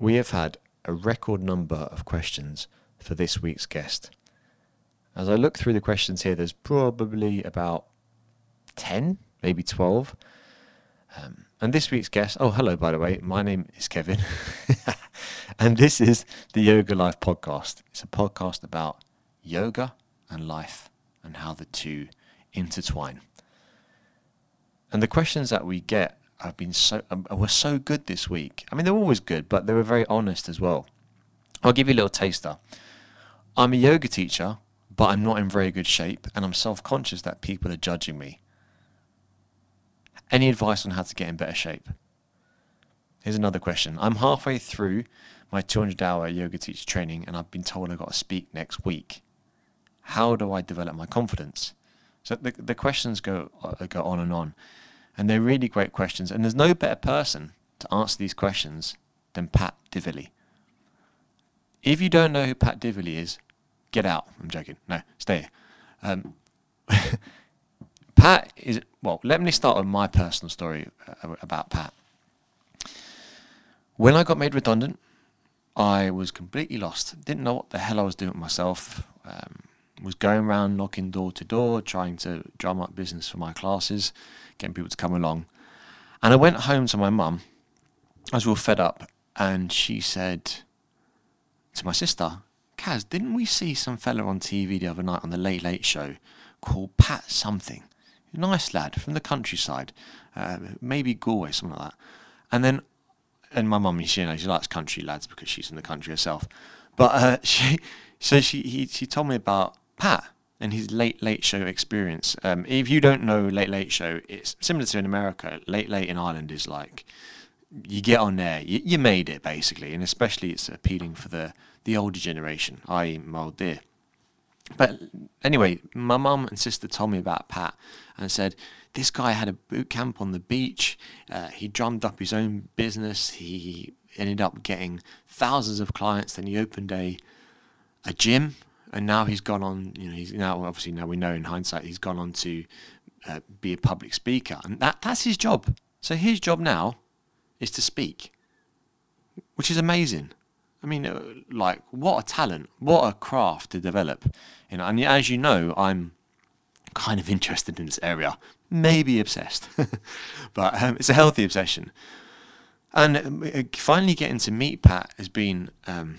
we have had a record number of questions for this week's guest. As I look through the questions here, there's probably about 10, maybe 12. Um, and this week's guest, oh, hello, by the way, my name is Kevin. and this is the Yoga Life podcast. It's a podcast about yoga and life and how the two intertwine. And the questions that we get have been so um, were so good this week. I mean, they're always good, but they were very honest as well. I'll give you a little taster. I'm a yoga teacher, but I'm not in very good shape, and I'm self-conscious that people are judging me. Any advice on how to get in better shape? Here's another question. I'm halfway through my 200 hour yoga teacher training and I've been told I've got to speak next week. How do I develop my confidence? So the, the questions go, uh, go on and on. And they're really great questions. And there's no better person to answer these questions than Pat Divilly. If you don't know who Pat Divilly is, get out. I'm joking. No, stay here. Um, Pat is, well, let me start with my personal story uh, about Pat. When I got made redundant, I was completely lost. Didn't know what the hell I was doing with myself. Um, was going around knocking door to door, trying to drum up business for my classes, getting people to come along. And I went home to my mum. I was real fed up, and she said to my sister, Kaz, didn't we see some fella on TV the other night on the Late Late Show called Pat something? Nice lad from the countryside, uh, maybe Galway, something like that. And then, and my mum, she, you know, she likes country lads because she's from the country herself. But uh, she, so she, he, she told me about Pat and his Late Late Show experience. Um, if you don't know Late Late Show, it's similar to in America. Late Late in Ireland is like you get on there, you, you made it basically, and especially it's appealing for the the older generation, i.e., my old dear. But anyway, my mum and sister told me about Pat and said this guy had a boot camp on the beach. Uh, he drummed up his own business. He ended up getting thousands of clients. Then he opened a a gym and now he's gone on. You know, he's now obviously now we know in hindsight he's gone on to uh, be a public speaker, and that that's his job. So his job now is to speak, which is amazing. I mean, uh, like what a talent, what a craft to develop. And as you know, I'm kind of interested in this area, maybe obsessed, but um, it's a healthy obsession. And uh, finally getting to meet Pat has been um,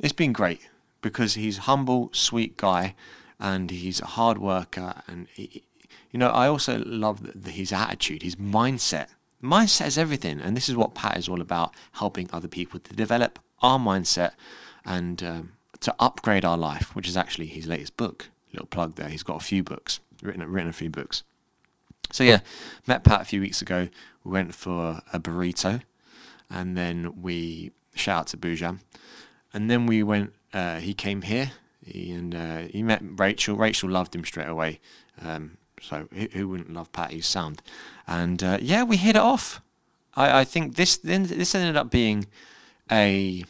it's been great because he's humble, sweet guy, and he's a hard worker. And he, you know, I also love the, his attitude, his mindset. Mindset is everything, and this is what Pat is all about: helping other people to develop our mindset and um, to upgrade our life, which is actually his latest book. Little plug there. He's got a few books written, written a few books. So yeah, met Pat a few weeks ago. We went for a burrito, and then we shout out to Boojum, and then we went uh, he came here he, and uh, he met Rachel. Rachel loved him straight away. Um, so who, who, wouldn't love Patty's sound? And uh, yeah, we hit it off. I, I think this this ended up being a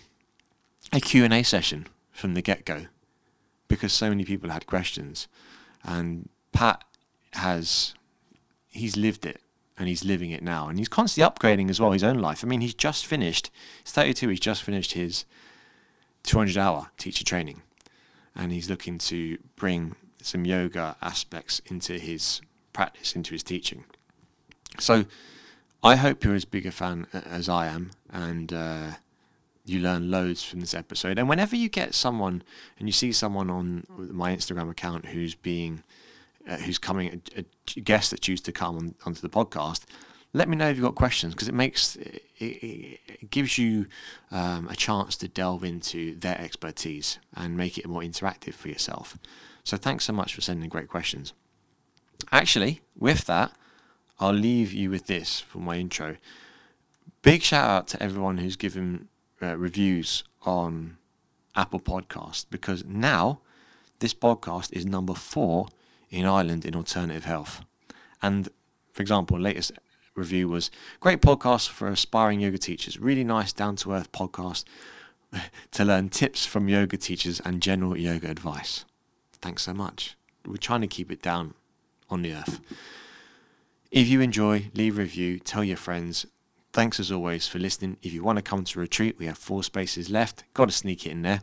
a Q and A session from the get go because so many people had questions, and Pat has he's lived it and he's living it now, and he's constantly upgrading as well his own life. I mean, he's just finished. He's 32. He's just finished his 200 hour teacher training. And he's looking to bring some yoga aspects into his practice, into his teaching. So I hope you're as big a fan as I am and uh, you learn loads from this episode. And whenever you get someone and you see someone on my Instagram account who's being, uh, who's coming, a, a, guest that choose to come on, onto the podcast, let me know if you've got questions because it makes it, it gives you um, a chance to delve into their expertise and make it more interactive for yourself. So thanks so much for sending great questions. Actually, with that, I'll leave you with this for my intro. Big shout out to everyone who's given uh, reviews on Apple Podcast because now this podcast is number four in Ireland in alternative health. And for example, latest review was great podcast for aspiring yoga teachers. Really nice, down to earth podcast to learn tips from yoga teachers and general yoga advice. Thanks so much. We're trying to keep it down on the earth. If you enjoy, leave a review, tell your friends. thanks as always for listening. If you want to come to retreat, we have four spaces left. Got to sneak it in there.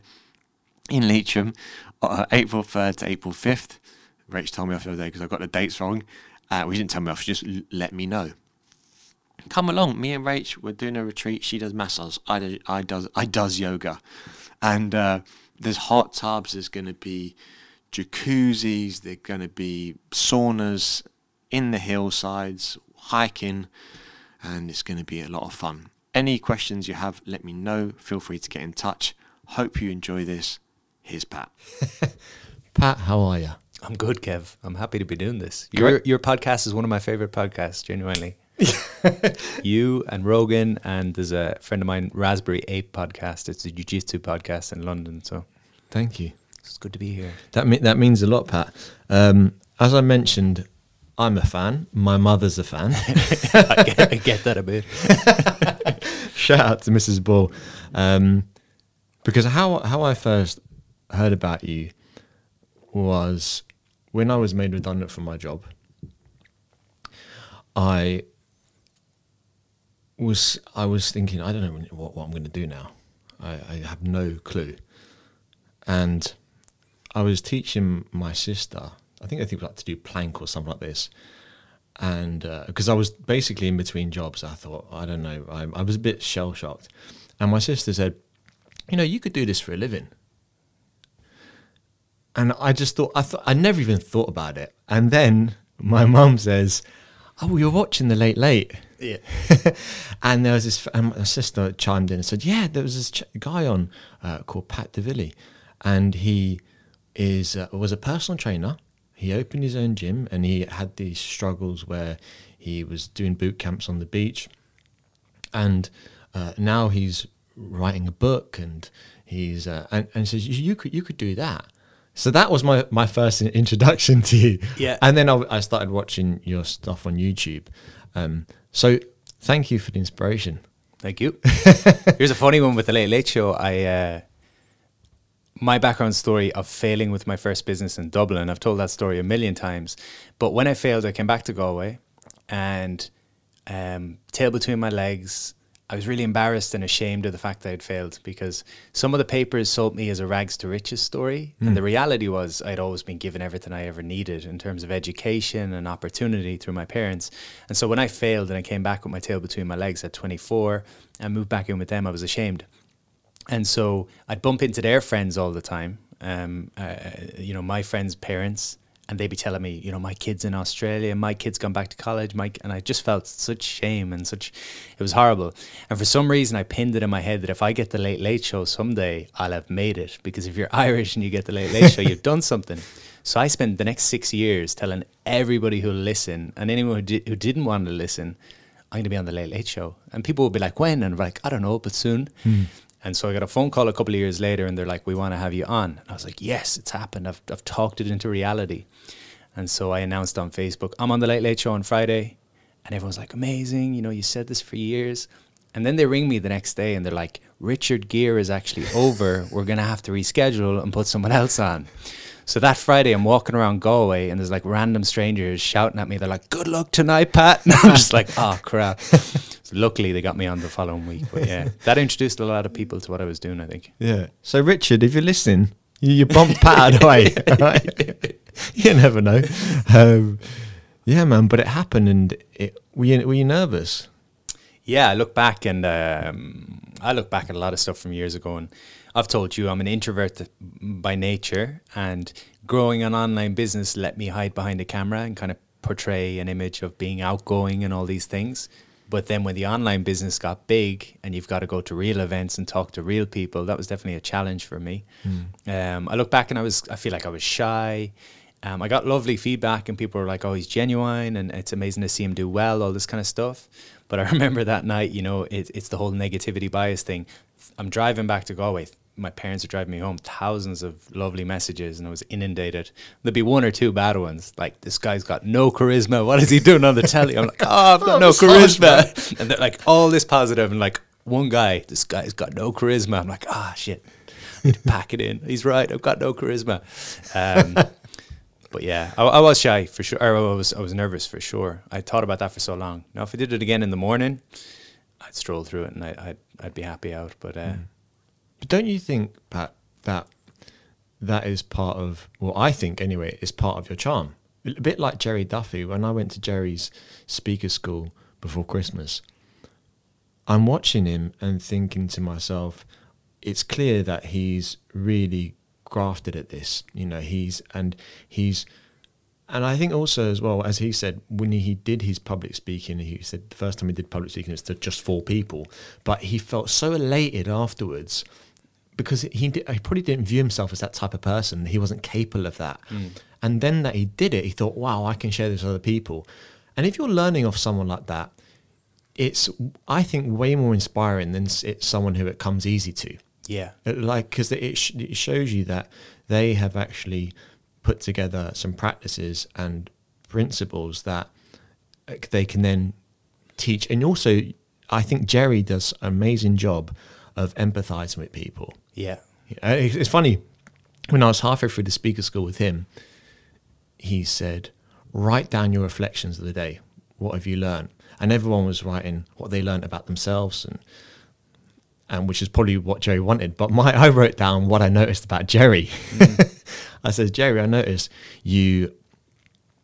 In Leitrim, uh, April 3rd to April 5th. Rach told me off the other day because I got the dates wrong. Uh, well, didn't tell me off, just l- let me know. Come along, me and Rach, we're doing a retreat. She does massage, I, do, I, does, I does yoga. And uh, there's hot tubs, there's going to be jacuzzis, there's going to be saunas in the hillsides, hiking, and it's going to be a lot of fun. Any questions you have, let me know. Feel free to get in touch. Hope you enjoy this. Here's Pat. Pat, how are you? I'm good, Kev. I'm happy to be doing this. Your your podcast is one of my favorite podcasts, genuinely. you and Rogan and there's a friend of mine, Raspberry Ape podcast. It's a jiu-jitsu podcast in London. So Thank you. it's good to be here. That me- that means a lot, Pat. Um, as I mentioned, I'm a fan. My mother's a fan. I, get, I get that a bit. Shout out to Mrs. Ball. Um, because how how I first heard about you was when I was made redundant from my job. I was I was thinking I don't know what, what I'm going to do now. I, I have no clue, and I was teaching my sister. I think I think we like to do plank or something like this, and uh, because I was basically in between jobs, I thought I don't know. I, I was a bit shell shocked, and my sister said, "You know, you could do this for a living." And I just thought I thought I never even thought about it, and then my mum says, "Oh, you're watching the Late Late." Yeah. and there was this, and my sister chimed in and said, "Yeah, there was this ch- guy on uh, called Pat Divilly, and he is uh, was a personal trainer. He opened his own gym, and he had these struggles where he was doing boot camps on the beach, and uh, now he's writing a book, and he's uh, and, and he says you, you could you could do that." So that was my, my first introduction to you. Yeah. And then I, I started watching your stuff on YouTube. Um, so thank you for the inspiration. Thank you. Here's a funny one with the Late Late Show. I uh, my background story of failing with my first business in Dublin. I've told that story a million times. But when I failed, I came back to Galway, and um, tail between my legs. I was really embarrassed and ashamed of the fact that I'd failed because some of the papers sold me as a rags to riches story. And the reality was I'd always been given everything I ever needed in terms of education and opportunity through my parents. And so when I failed and I came back with my tail between my legs at 24 and moved back in with them, I was ashamed. And so I'd bump into their friends all the time, um, uh, you know, my friends' parents, and they'd be telling me, you know, my kid's in Australia, my kid's gone back to college, my, and I just felt such shame and such, it was horrible. And for some reason, I pinned it in my head that if I get the Late Late Show someday, I'll have made it. Because if you're Irish and you get the Late Late Show, you've done something. So I spent the next six years telling everybody who'll listen and anyone who, di- who didn't want to listen, I'm going to be on the Late Late Show. And people would be like, when? And I'm like, I don't know, but soon. Hmm. And so I got a phone call a couple of years later and they're like, we want to have you on. And I was like, yes, it's happened. I've, I've talked it into reality. And so I announced on Facebook, I'm on the Late Late Show on Friday. And everyone's like, amazing. You know, you said this for years. And then they ring me the next day and they're like, Richard Gere is actually over. We're going to have to reschedule and put someone else on. So that Friday, I'm walking around Galway and there's like random strangers shouting at me. They're like, good luck tonight, Pat. And I'm just like, oh, crap. So luckily, they got me on the following week. But yeah, that introduced a lot of people to what I was doing, I think. Yeah. So Richard, if you're listening, you, you bumped Pat of right? you never know. Um, yeah, man. But it happened, and it, were you were you nervous? Yeah, I look back and um, I look back at a lot of stuff from years ago, and I've told you I'm an introvert by nature, and growing an online business let me hide behind a camera and kind of portray an image of being outgoing and all these things. But then when the online business got big and you've got to go to real events and talk to real people, that was definitely a challenge for me. Um, I look back and I was I feel like I was shy. Um, I got lovely feedback and people were like, "Oh, he's genuine," and it's amazing to see him do well, all this kind of stuff. But I remember that night, you know, it, it's the whole negativity bias thing. I'm driving back to Galway. My parents would drive me home. Thousands of lovely messages, and I was inundated. There'd be one or two bad ones, like this guy's got no charisma. What is he doing on the telly? I'm like, oh, I've got no that's harsh, charisma. And they're like all this positive, and like one guy, this guy's got no charisma. I'm like, ah, shit. I need to pack it in. He's right. I've got no charisma. Um, but yeah, I, I was shy for sure. Or I was I was nervous for sure. I thought about that for so long. Now, if I did it again in the morning, I'd stroll through it and I, I'd I'd be happy out. But uh, But don't you think, Pat, that that is part of, well, I think anyway, is part of your charm? A bit like Gerry Duffy. When I went to Gerry's speaker school before Christmas, I'm watching him and thinking to myself, it's clear that he's really grafted at this. You know, he's, and he's, and I think also as well, as he said, when he did his public speaking, he said the first time he did public speaking, it's to just four people, but he felt so elated afterwards because he did, he probably didn't view himself as that type of person. He wasn't capable of that. And then that he did it, he thought, wow, I can share this with other people. And if you're learning off someone like that, it's I think way more inspiring than it's someone who it comes easy to. yeah, Uh, like because it, sh- it shows you that they have actually put together some practices and principles that they can then teach and also i think gerry does an amazing job of empathizing with people yeah, it's funny when i was halfway through the speaker school with him he said write down your reflections of the day what have you learned and everyone was writing what they learned about themselves and and which is probably what Gerry wanted. But my I wrote down what I noticed about Gerry. I said, Gerry, I noticed you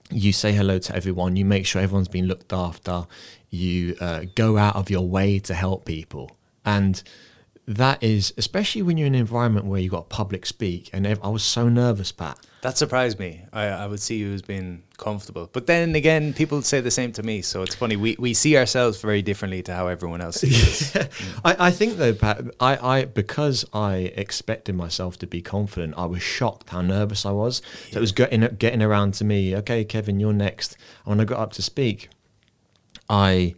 you say hello to everyone. You make sure everyone's been looked after. You uh, go out of your way to help people, and that is especially when you're in an environment where you've got public speak. And I was so nervous, Pat. that surprised me. I, I would see you as being comfortable, but then again, people say the same to me. So it's funny. We we see ourselves very differently to how everyone else sees us. I, I think though, Pat, I, I because I expected myself to be confident, I was shocked how nervous I was. So it was getting getting around to me. Okay, Kevin, you're next. And when I got up to speak, I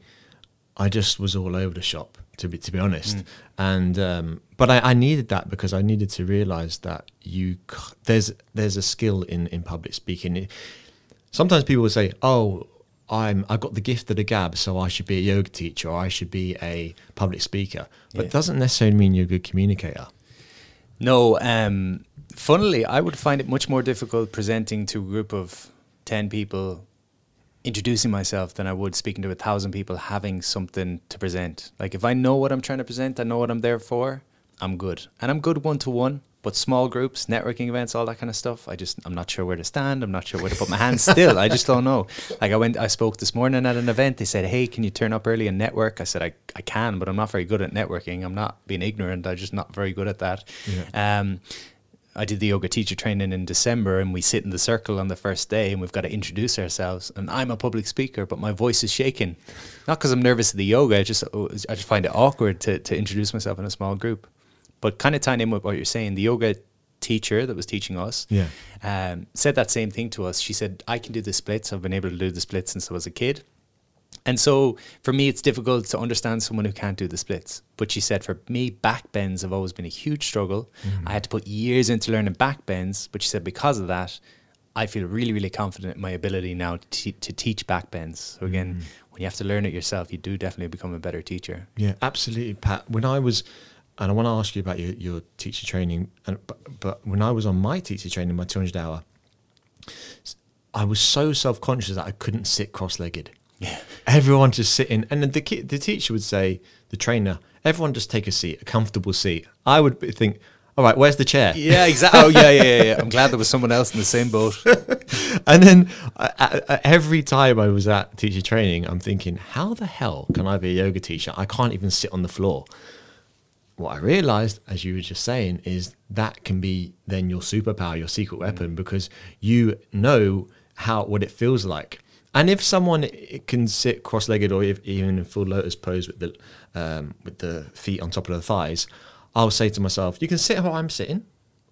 I just was all over the shop to be to be honest. And um, but I, I needed that because I needed to realize that you c- there's there's a skill in in public speaking. Sometimes people will say, "Oh, I'm I got the gift of the gab, so I should be a yoga teacher or I should be a public speaker." But Yeah. it doesn't necessarily mean you're a good communicator. No, um, funnily, I would find it much more difficult presenting to a group of 10 people, introducing myself, than I would speaking to a thousand people having something to present. Like, if I know what I'm trying to present, I know what I'm there for, I'm good. And I'm good one to one, but small groups, networking events, all that kind of stuff, I just, I'm not sure where to stand. I'm not sure where to put my hands still. I just don't know. Like, I went, I spoke this morning at an event. They said, Hey, can you turn up early and network? I said, I, I can, but I'm not very good at networking. I'm not being ignorant. I'm just not very good at that. Um, I did the yoga teacher training in December, and we sit in the circle on the first day, and we've got to introduce ourselves. And I'm a public speaker, but my voice is shaking, not because I'm nervous of the yoga. I just I just find it awkward to to introduce myself in a small group. But kind of tying in with what you're saying, the yoga teacher that was teaching us, Yeah. um, said that same thing to us. She said, "I can do the splits. I've been able to do the splits since I was a kid." And so for me, it's difficult to understand someone who can't do the splits. But she said, for me, back bends have always been a huge struggle. Mm-hmm. I had to put years into learning back bends. But she said, because of that, I feel really, really confident in my ability now to, to teach back bends. So again, mm-hmm. when you have to learn it yourself, you do definitely become a better teacher. Yeah, absolutely, Pat. When I was, and I want to ask you about your, your teacher training, and but, but when I was on my teacher training, my 200 hour, I was so self conscious that I couldn't sit cross legged. Yeah. Everyone just sitting, and then the ki- the teacher would say, the trainer, everyone just take a seat, a comfortable seat. I would think, all right, where's the chair? Yeah, exactly. Oh, yeah, yeah, yeah. I'm glad there was someone else in the same boat. And then uh, uh, uh, every time I was at teacher training, I'm thinking, how the hell can I be a yoga teacher? I can't even sit on the floor. What I realized, as you were just saying, is that can be then your superpower, your secret weapon, because you know how what it feels like. And if someone can sit cross-legged or if, even in full lotus pose with the um, with the feet on top of the thighs, I'll say to myself, "You can sit how I'm sitting,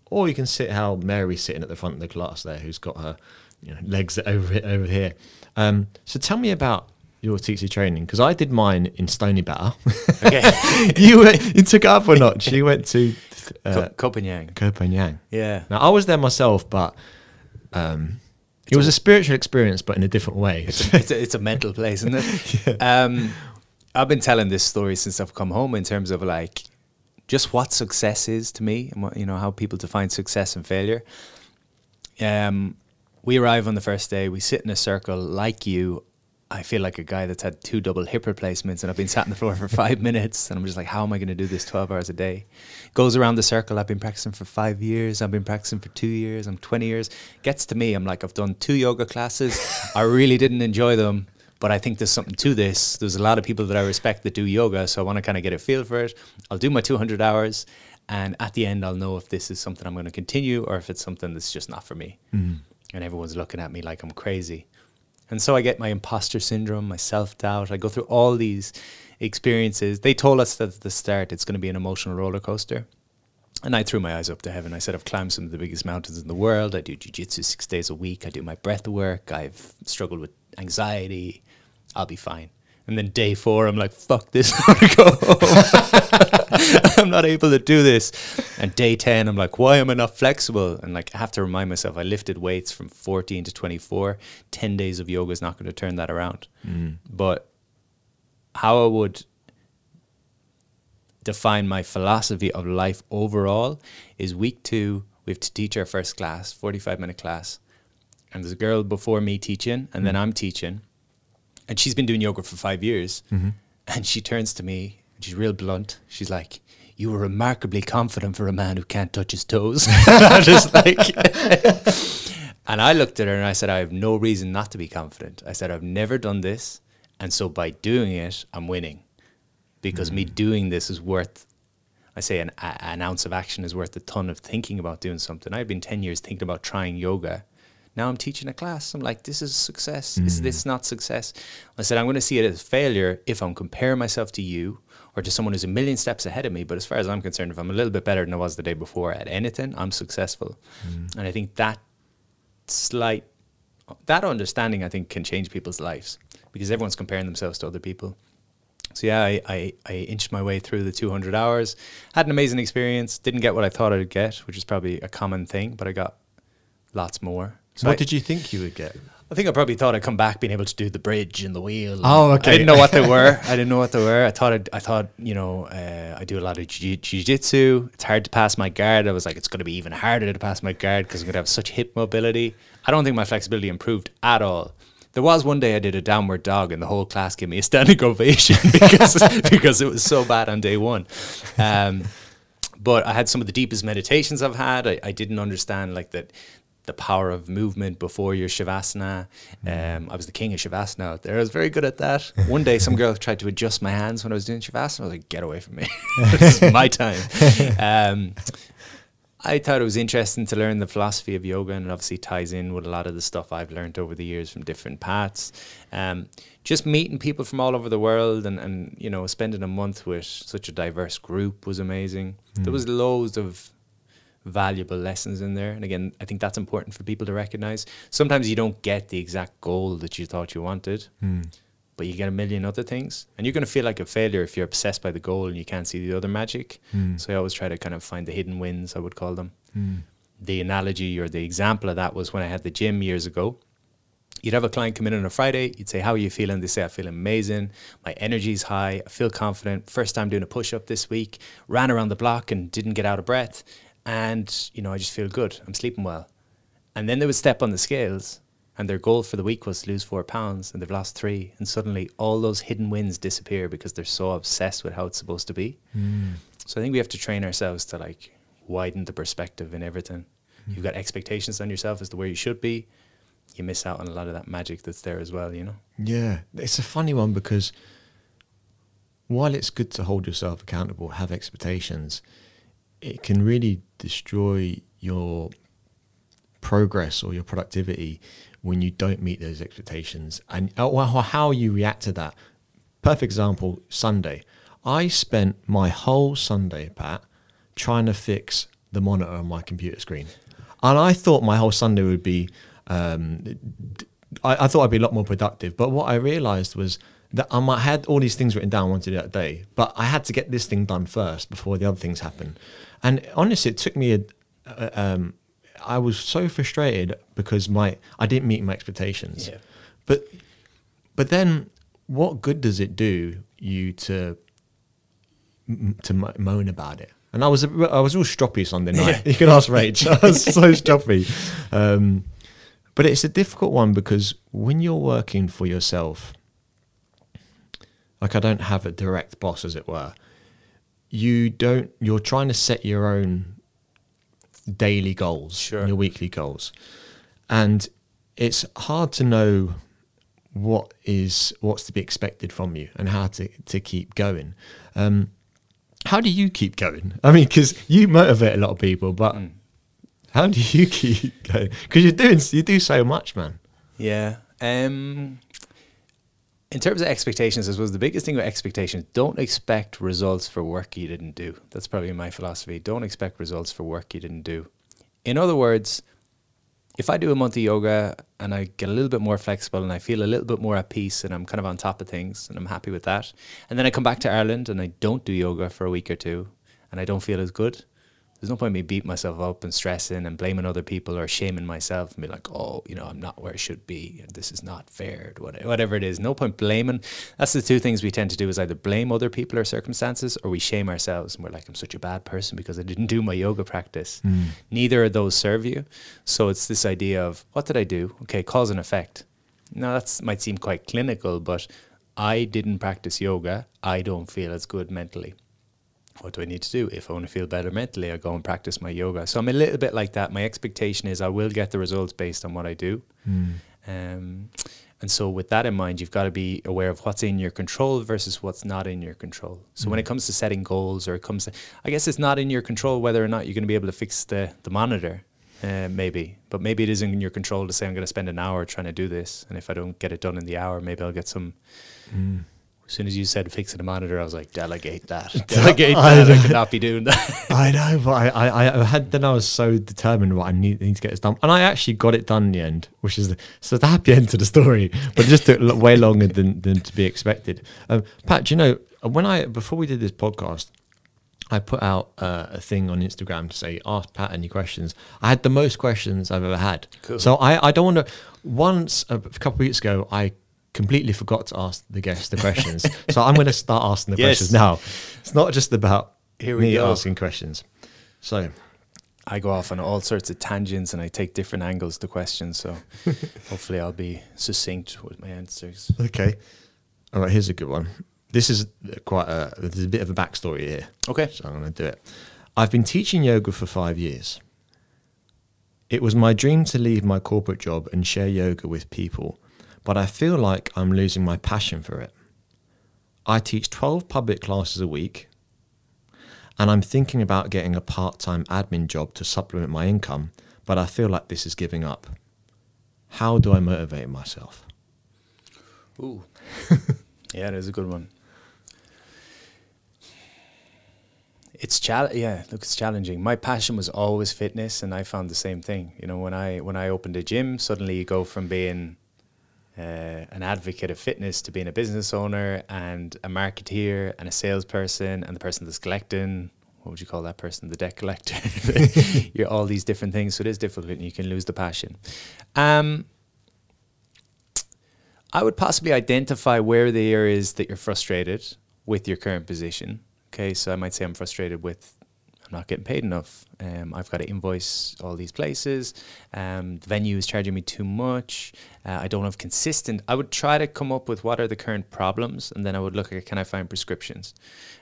or you can sit how Mary's sitting at the front of the class there, who's got her you know, legs over over here." Um, so tell me about your teacher training because I did mine in Stoneybatter. Okay. you went, you took it up a notch. You went to uh, Copenhagen. Copenhagen. Yeah. Now I was there myself, but um, it was a spiritual experience, but in a different way. it's, a, it's a mental place, isn't it? Um, I've been telling this story since I've come home in terms of like just what success is to me and what, you know how people define success and failure. Um, we arrive on the first day. We sit in a circle like you. I feel like a guy that's had two double hip replacements and I've been sat on the floor for five minutes and I'm just like, how am I going to do this 12 hours a day? Goes around the circle. I've been practicing for five years. I've been practicing for two years. I'm 20 years. Gets to me. I'm like, I've done two yoga classes. I really didn't enjoy them, but I think there's something to this. There's a lot of people that I respect that do yoga. So I want to kind of get a feel for it. I'll do my 200 hours. And at the end, I'll know if this is something I'm going to continue or if it's something that's just not for me. Mm. And everyone's looking at me like I'm crazy. And so I get my imposter syndrome, my self doubt. I go through all these experiences. They told us that at the start it's going to be an emotional roller coaster. And I threw my eyes up to heaven. I said, I've climbed some of the biggest mountains in the world. I do jujitsu six days a week. I do my breath work. I've struggled with anxiety. I'll be fine. And then day four, I'm like, fuck this. I want to go home. I'm not able to do this. And day 10, I'm like, why am I not flexible? And like, I have to remind myself, I lifted weights from 14 to 24. 10 days of yoga is not going to turn that around. Mm. But how I would define my philosophy of life overall is week two, we have to teach our first class, 45 minute class. And there's a girl before me teaching, and then I'm teaching. And she's been doing yoga for five years. Mhm. And she turns to me, and she's real blunt. She's like, You were remarkably confident for a man who can't touch his toes. I'm just like, and I looked at her and I said, I have no reason not to be confident. I said, I've never done this. And so by doing it, I'm winning because me doing this is worth, I say, an, a, an ounce of action is worth a ton of thinking about doing something. I've been 10 years thinking about trying yoga. Now I'm teaching a class. I'm like, this is success. Mm. Is this not success? I said, I'm going to see it as failure if I'm comparing myself to you or to someone who's a million steps ahead of me. But as far as I'm concerned, if I'm a little bit better than I was the day before at anything, I'm successful. Mm. And I think that slight, that understanding, I think, can change people's lives because everyone's comparing themselves to other people. So yeah, I, I, I inched my way through the 200 hours. Had an amazing experience. Didn't get what I thought I'd get, which is probably a common thing, but I got lots more. So what I, did you think you would get? I think I probably thought I'd come back being able to do the bridge and the wheel. Oh, okay. I didn't know what they were. I didn't know what they were. I thought I'd, I thought you know uh, I do a lot of jiu- jiu-jitsu. It's hard to pass my guard. I was like, it's going to be even harder to pass my guard because I'm going to have such hip mobility. I don't think my flexibility improved at all. There was one day I did a downward dog and the whole class gave me a standing ovation because because it was so bad on day one. Um, but I had some of the deepest meditations I've had. I, I didn't understand like that the power of movement before your shavasana. Um, I was the king of shavasana out there. I was very good at that. One day, some girl tried to adjust my hands when I was doing shavasana. I was like, "Get away from me! this is my time." Um, I thought it was interesting to learn the philosophy of yoga, and it obviously ties in with a lot of the stuff I've learned over the years from different paths. Um, just meeting people from all over the world, and, and you know, spending a month with such a diverse group was amazing. There was loads of valuable lessons in there, and again, I think that's important for people to recognize. Sometimes you don't get the exact goal that you thought you wanted, hmm. but you get a million other things, and you're going to feel like a failure if you're obsessed by the goal and you can't see the other magic. Hmm. So I always try to kind of find the hidden wins, I would call them. Hmm. The analogy or the example of that was when I had the gym years ago. You'd have a client come in on a Friday, you'd say, How are you feeling? They say, I feel amazing. My energy's high. I feel confident. First time doing a push up this week. Ran around the block and didn't get out of breath. And, you know, I just feel good. I'm sleeping well. And then they would step on the scales, and their goal for the week was to lose four pounds, and they've lost three. And suddenly all those hidden wins disappear because they're so obsessed with how it's supposed to be. Mm. So I think we have to train ourselves to like widen the perspective in everything. Mm. You've got expectations on yourself as to where you should be. You miss out on a lot of that magic that's there as well, you know? Yeah, it's a funny one because while it's good to hold yourself accountable, have expectations, it can really destroy your progress or your productivity when you don't meet those expectations and uh, how you react to that. Perfect example Sunday. I spent my whole Sunday, Pat, trying to fix the monitor on my computer screen. And I thought my whole Sunday would be um, I, I thought I'd be a lot more productive. But what I realized was that I had all these things written down I wanted to do that day, but I had to get this thing done first before the other things happen. And honestly, it took me a, a um, I was so frustrated because my I didn't meet my expectations. Yeah. But but then, what good does it do you to to mo- moan about it? And I was I was all stroppy Sunday night. You can ask Rach. I was so stroppy. Um, but it's a difficult one because when you're working for yourself, like I don't have a direct boss, as it were. You don't. You're trying to set your own daily goals, Sure. your weekly goals, and it's hard to know what is what's to be expected from you and how to to keep going. Um, how do you keep going? I mean, because you motivate a lot of people, but Mm. how do you keep going? Because you're doing you do so much, man. Yeah. Um, in terms of expectations, I suppose the biggest thing with expectations, don't expect results for work you didn't do. That's probably my philosophy. Don't expect results for work you didn't do. In other words, if I do a month of yoga and I get a little bit more flexible and I feel a little bit more at peace and I'm kind of on top of things and I'm happy with that, and then I come back to Ireland and I don't do yoga for a week or two and I don't feel as good, there's no point in me beating myself up and stressing and blaming other people or shaming myself and be like, oh, you know, I'm not where I should be and this is not fair, whatever it is. No point blaming. That's the two things we tend to do is either blame other people or circumstances or we shame ourselves and we're like, I'm such a bad person because I didn't do my yoga practice. Hmm. Neither of those serve you. So it's this idea of what did I do? Okay, cause and effect. Now that might seem quite clinical, but I didn't practice yoga. I don't feel as good mentally what do I need to do? If I want to feel better mentally, I go and practice my yoga. So I'm a little bit like that. My expectation is I will get the results based on what I do. Um, and so, with that in mind, you've got to be aware of what's in your control versus what's not in your control. So, when it comes to setting goals, or it comes to, I guess it's not in your control whether or not you're going to be able to fix the, the monitor, uh, maybe. But maybe it is in your control to say, I'm going to spend an hour trying to do this. And if I don't get it done in the hour, maybe I'll get some. As soon as you said fixing the monitor, I was like, delegate that. Delegate I that. I know. could not be doing that. I know, but I, I, I had then I was so determined. Right, I need, need to get this done, and I actually got it done in the end, which is the, so the happy end to the story. But it just took way longer than, than to be expected. Um, Pat, do you know when I before we did this podcast, I put out uh, a thing on Instagram to say ask Pat any questions. I had the most questions I've ever had. Cool. So I, I don't want to. Once a couple of weeks ago, I completely forgot to ask the guests the questions. so I'm going to start asking the Yes. questions now. It's not just about Here we me go. asking questions. So I go off on all sorts of tangents and I take different angles to questions. So hopefully I'll be succinct with my answers. okay, all right. Here's a good one. This is quite a. There's a bit of a backstory here. Okay. So I'm going to do it. I've been teaching yoga for five years. It was my dream to leave my corporate job and share yoga with people, but I feel like I'm losing my passion for it. I teach 12 public classes a week, and I'm thinking about getting a part time admin job to supplement my income, but I feel like this is giving up. How do I motivate myself? Ooh. yeah, that's a good one. It's chal- yeah, look, it's challenging. My passion was always fitness, and I found the same thing. You know, when I when I opened a gym, suddenly you go from being uh, an advocate of fitness to being a business owner and a marketeer and a salesperson and the person that's collecting. What would you call that person? The debt collector. You're all these different things, so it is difficult, and you can lose the passion. Um, I would possibly identify where the areas that you're frustrated with your current position. Okay, so I might say I'm frustrated with I'm not getting paid enough. Um, I've got to invoice all these places. Um, the venue is charging me too much. Uh, I don't have consistent. I would try to come up with what are the current problems, and then I would look at can I find prescriptions.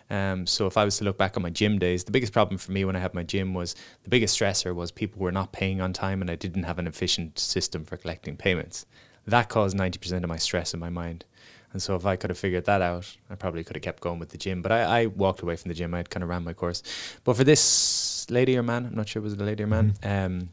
Um, so if I was to look back on my gym days, the biggest problem for me when I had my gym was the biggest stressor was people were not paying on time, and I didn't have an efficient system for collecting payments. That caused ninety percent of my stress in my mind. And so if I could have figured that out, I probably could have kept going with the gym. But I, I walked away from the gym. I had kind of ran my course. But for this lady or man, I'm not sure it was it a lady or man, um,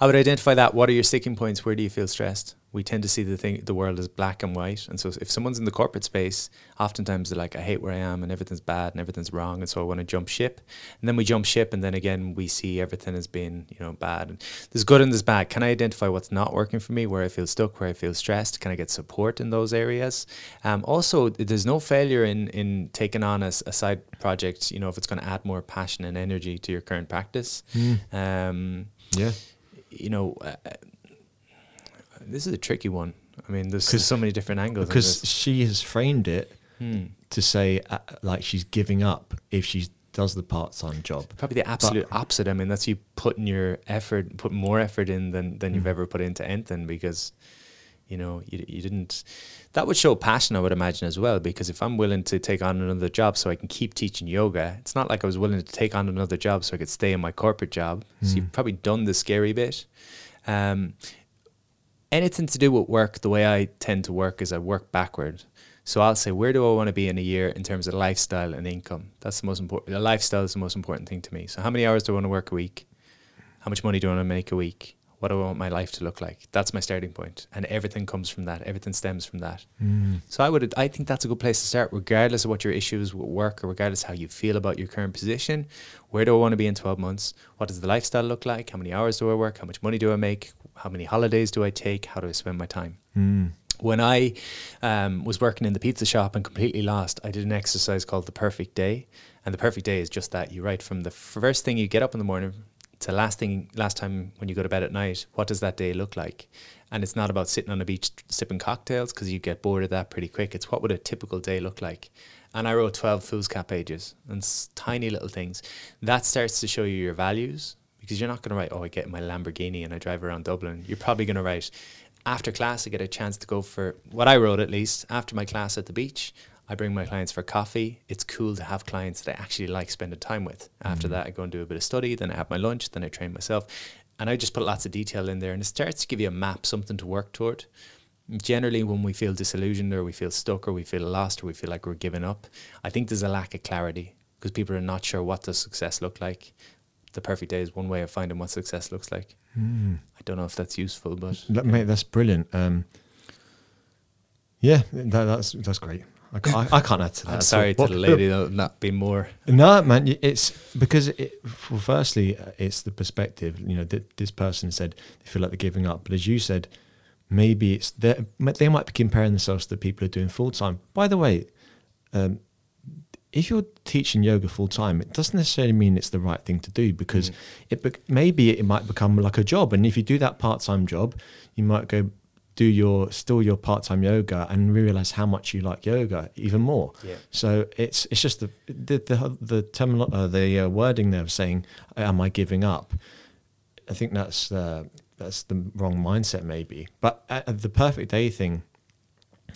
I would identify that. What are your sticking points? Where do you feel stressed? We tend to see the thing, the world as black and white. And so if someone's in the corporate space, oftentimes they're like, I hate where I am and everything's bad and everything's wrong. And so I want to jump ship. And then we jump ship. And then again, we see everything as being, you know, bad. And there's good and there's bad. Can I identify what's not working for me, where I feel stuck, where I feel stressed? Can I get support in those areas? Um, also, there's no failure in, in taking on a side project, you know, if it's going to add more passion and energy to your current practice. Um, Yeah. you know, uh, this is a tricky one. I mean, there's so many different angles. Because she has framed it Hmm. to say uh, like she's giving up if she does the part-time job. probably the absolute opposite. I mean, that's you putting your effort, put more effort in than than Hmm. you've ever put into anything. Because, You know, you, you didn't. That would show passion, I would imagine, as well. Because if I'm willing to take on another job so I can keep teaching yoga, it's not like I was willing to take on another job so I could stay in my corporate job. So you've probably done the scary bit. Um, anything to do with work, the way I tend to work is I work backward. So I'll say, where do I want to be in a year in terms of lifestyle and income? That's the most important. The lifestyle is the most important thing to me. So how many hours do I want to work a week? How much money do I want to make a week? What do I want my life to look like? That's my starting point, and everything comes from that. Everything stems from that. Mm. So I would, I think that's a good place to start, regardless of what your issues with work, or regardless how you feel about your current position. Where do I want to be in twelve months? What does the lifestyle look like? How many hours do I work? How much money do I make? How many holidays do I take? How do I spend my time? Mm. When I um, was working in the pizza shop and completely lost, I did an exercise called the perfect day. And the perfect day is just that. You write from the first thing you get up in the morning to last thing, last time when you go to bed at night, what does that day look like? And it's not about sitting on a beach sipping cocktails because you get bored of that pretty quick. It's what would a typical day look like? And I wrote 12 foolscap pages and tiny little things. That starts to show you your values because you're not going to write, oh, I get my Lamborghini and I drive around Dublin. You're probably going to write, after class, I get a chance to go for what I wrote at least. After my class at the beach, I bring my clients for coffee. It's cool to have clients that I actually like spending time with. After mm. that, I go and do a bit of study. Then I have my lunch. Then I train myself. And I just put lots of detail in there. And it starts to give you a map, something to work toward. Generally, when we feel disillusioned or we feel stuck or we feel lost or we feel like we're giving up, I think there's a lack of clarity because people are not sure what does success look like. The perfect day is one way of finding what success looks like. Mm. I don't know if that's useful, but That, mate, that's brilliant. Um, yeah, that, that's that's great. I can't, I, I can't add to that. I'm sorry to the lady that'll not be more. No, man, it's because it, well, firstly, uh, it's the perspective. You know, th- this person said they feel like they're giving up, but as you said, maybe it's they they might be comparing themselves to the people who are doing full time. By the way, um, if you're teaching yoga full time, it doesn't necessarily mean it's the right thing to do because Mm. it bec- maybe it might become like a job, and if you do that part time job, you might go do your still your part time yoga and realize how much you like yoga even more. Yeah. So it's it's just the the the, the terminal uh, the uh, wording there of saying, "Am I giving up?" I think that's uh, that's the wrong mindset maybe. But uh, the perfect day thing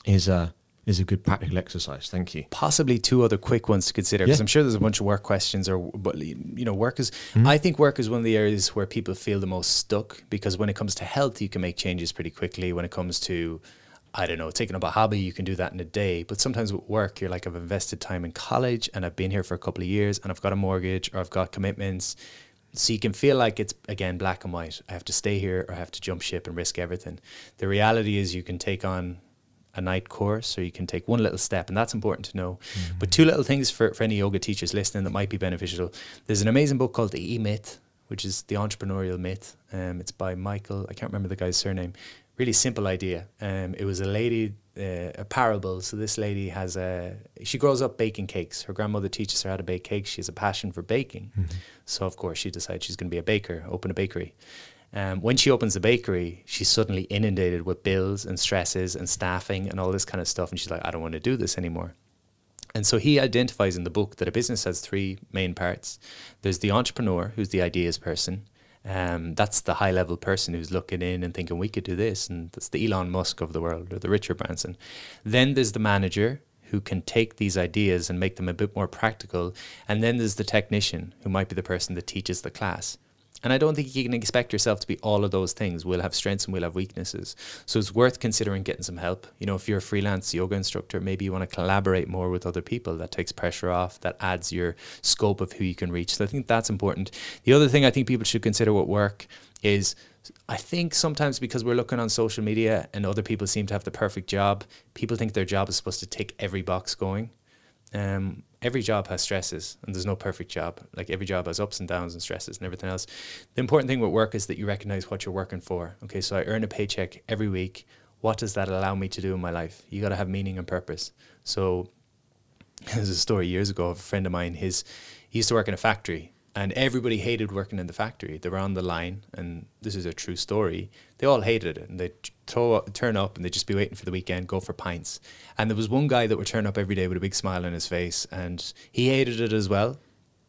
is a is a good practical exercise. Thank you. possibly two other quick ones to consider because Yeah. I'm sure there's a bunch of work questions or but you know work is Mm-hmm. I think work is one of the areas where people feel the most stuck because when it comes to health you can make changes pretty quickly when it comes to I don't know taking up a hobby you can do that in a day but sometimes with work you're like I've invested time in college and I've been here for a couple of years and I've got a mortgage or I've got commitments so you can feel like it's again black and white I have to stay here or I have to jump ship and risk everything the reality is you can take on a night course or you can take one little step and that's important to know. But two little things for, for any yoga teachers listening that might be beneficial. There's an amazing book called the e-myth which is the entrepreneurial myth. Um, it's by michael i can't remember the guy's surname. Really simple idea. Um, it was a lady uh, a parable. So this lady has a she grows up baking cakes. Her grandmother teaches her how to bake cakes. She has a passion for baking. So of course she decides she's going to be a baker open a bakery um, when she opens the bakery, she's suddenly inundated with bills and stresses and staffing and all this kind of stuff. And she's like, I don't want to do this anymore. And so he identifies in the book that a business has three main parts. There's the entrepreneur, who's the ideas person. Um, that's the high level person who's looking in and thinking we could do this, and that's the Elon Musk of the world or the Richard Branson. Then there's the manager who can take these ideas and make them a bit more practical, and then there's the technician who might be the person that teaches the class. And I don't think you can expect yourself to be all of those things. We'll have strengths and we'll have weaknesses. So it's worth considering getting some help. You know, if you're a freelance yoga instructor, maybe you want to collaborate more with other people. That takes pressure off, that adds your scope of who you can reach. So I think that's important. The other thing I think people should consider with work is I think sometimes because we're looking on social media and other people seem to have the perfect job, people think their job is supposed to tick every box going. Um, every job has stresses and there's no perfect job. Like every job has ups and downs and stresses and everything else. The important thing with work is that you recognize what you're working for. Okay, so I earn a paycheck every week. What does that allow me to do in my life? You got to have meaning and purpose. So there's a story years ago of a friend of mine. His he used to work in a factory, and everybody hated working in the factory. They were on the line, and this is a true story. They all hated it, and they throw turn up, and they'd just be waiting for the weekend, go for pints. And there was one guy that would turn up every day with a big smile on his face, and he hated it as well.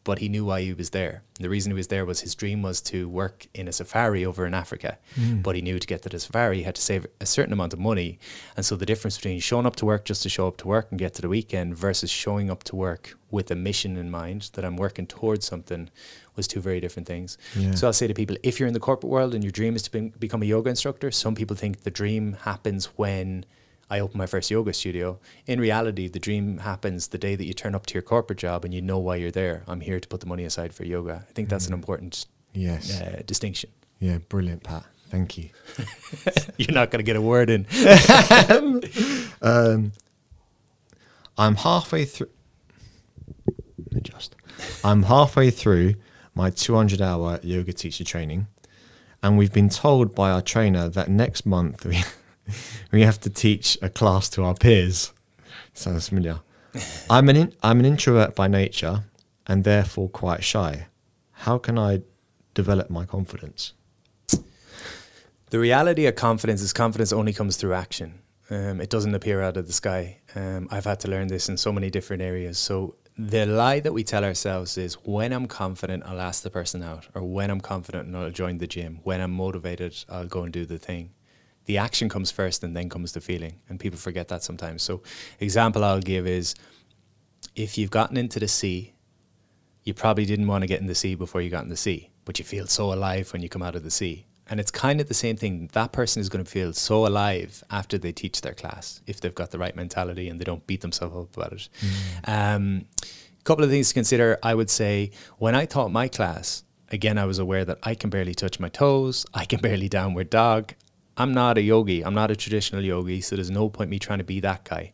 But he knew why he was there. The reason he was there was his dream was to work in a safari over in Africa, mm. but he knew to get to the safari he had to save a certain amount of money. And so the difference between showing up to work just to show up to work and get to the weekend versus showing up to work with a mission in mind that I'm working towards something was two very different things. Yeah. So I'll say to people, if you're in the corporate world and your dream is to be, become a yoga instructor, some people think the dream happens when I open my first yoga studio. In reality, the dream happens the day that you turn up to your corporate job and you know why you're there. I'm here to put the money aside for yoga. I think that's an important Yes. uh, distinction. Yeah, brilliant, Pat. Thank you. You're not going to get a word in. Um, I'm halfway through. Adjust. I'm halfway through my 200 hour yoga teacher training, and we've been told by our trainer that next month we, we have to teach a class to our peers. Sounds familiar. I'm an in, I'm an introvert by nature, and therefore quite shy. How can I develop my confidence? The reality of confidence is confidence only comes through action. Um, it doesn't appear out of the sky. Um, I've had to learn this in so many different areas. So the lie that we tell ourselves is when I'm confident, I'll ask the person out, or when I'm confident, and I'll join the gym. When I'm motivated, I'll go and do the thing. The action comes first, and then comes the feeling, and people forget that sometimes. So, example I'll give is if you've gotten into the sea, you probably didn't want to get in the sea before you got in the sea, but you feel so alive when you come out of the sea. And it's kind of the same thing. That person is going to feel so alive after they teach their class if they've got the right mentality and they don't beat themselves up about it. Um, a couple of things to consider. I would say when I taught my class, again, I was aware that I can barely touch my toes, I can barely downward dog. I'm not a yogi, I'm not a traditional yogi, so there's no point me trying to be that guy.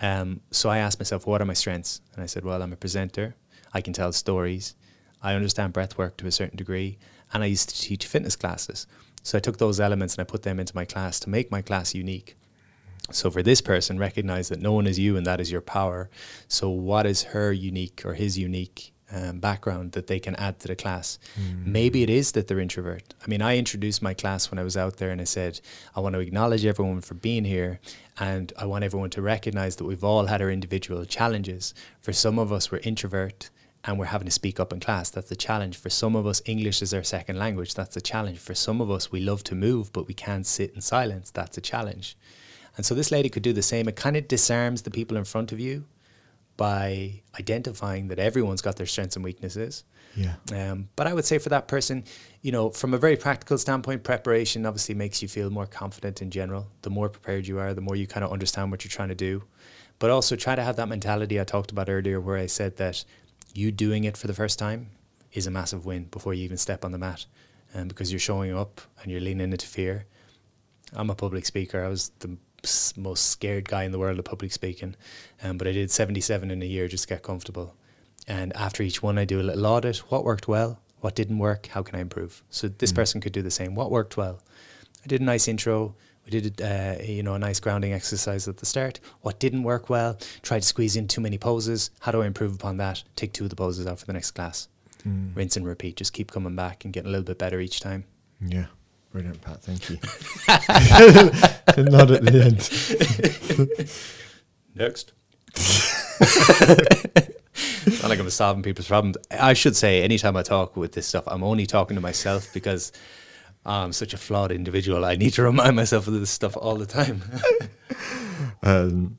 Um, so I asked myself, what are my strengths? And I said, well, I'm a presenter. I can tell stories. I understand breath work to a certain degree. And I used to teach fitness classes. So I took those elements and I put them into my class to make my class unique. So for this person, recognize that no one is you and that is your power. So what is her unique or his unique um, background that they can add to the class? Maybe it is that they're introvert. I mean, I introduced my class when I was out there and I said, I want to acknowledge everyone for being here and I want everyone to recognize that we've all had our individual challenges. For some of us, we're introvert and we're having to speak up in class. That's a challenge. For some of us, English is our second language. That's a challenge. For some of us, we love to move, but we can't sit in silence. That's a challenge. And so this lady could do the same. It kind of disarms the people in front of you by identifying that everyone's got their strengths and weaknesses. Yeah. Um, but I would say for that person, you know, from a very practical standpoint, preparation obviously makes you feel more confident in general. The more prepared you are, the more you kind of understand what you're trying to do. But also try to have that mentality I talked about earlier, where I said that you doing it for the first time is a massive win before you even step on the mat, and because you're showing up and you're leaning into fear. I'm a public speaker. I was the most scared guy in the world of public speaking, um, but I did 77 in a year just to get comfortable. And after each one, I do a little audit. What worked well? What didn't work? How can I improve? So this person could do the same. What worked well? I did a nice intro. We did, uh, you know, a nice grounding exercise at the start. What didn't work well? Tried to squeeze in too many poses. How do I improve upon that? Take two of the poses out for the next class. Rinse and repeat. Just keep coming back and getting a little bit better each time. Yeah. Brilliant, Pat. Thank you. Not at the end. Next. Not like I'm solving people's problems. I should say, anytime I talk with this stuff, I'm only talking to myself because I'm such a flawed individual. I need to remind myself of this stuff all the time. Um,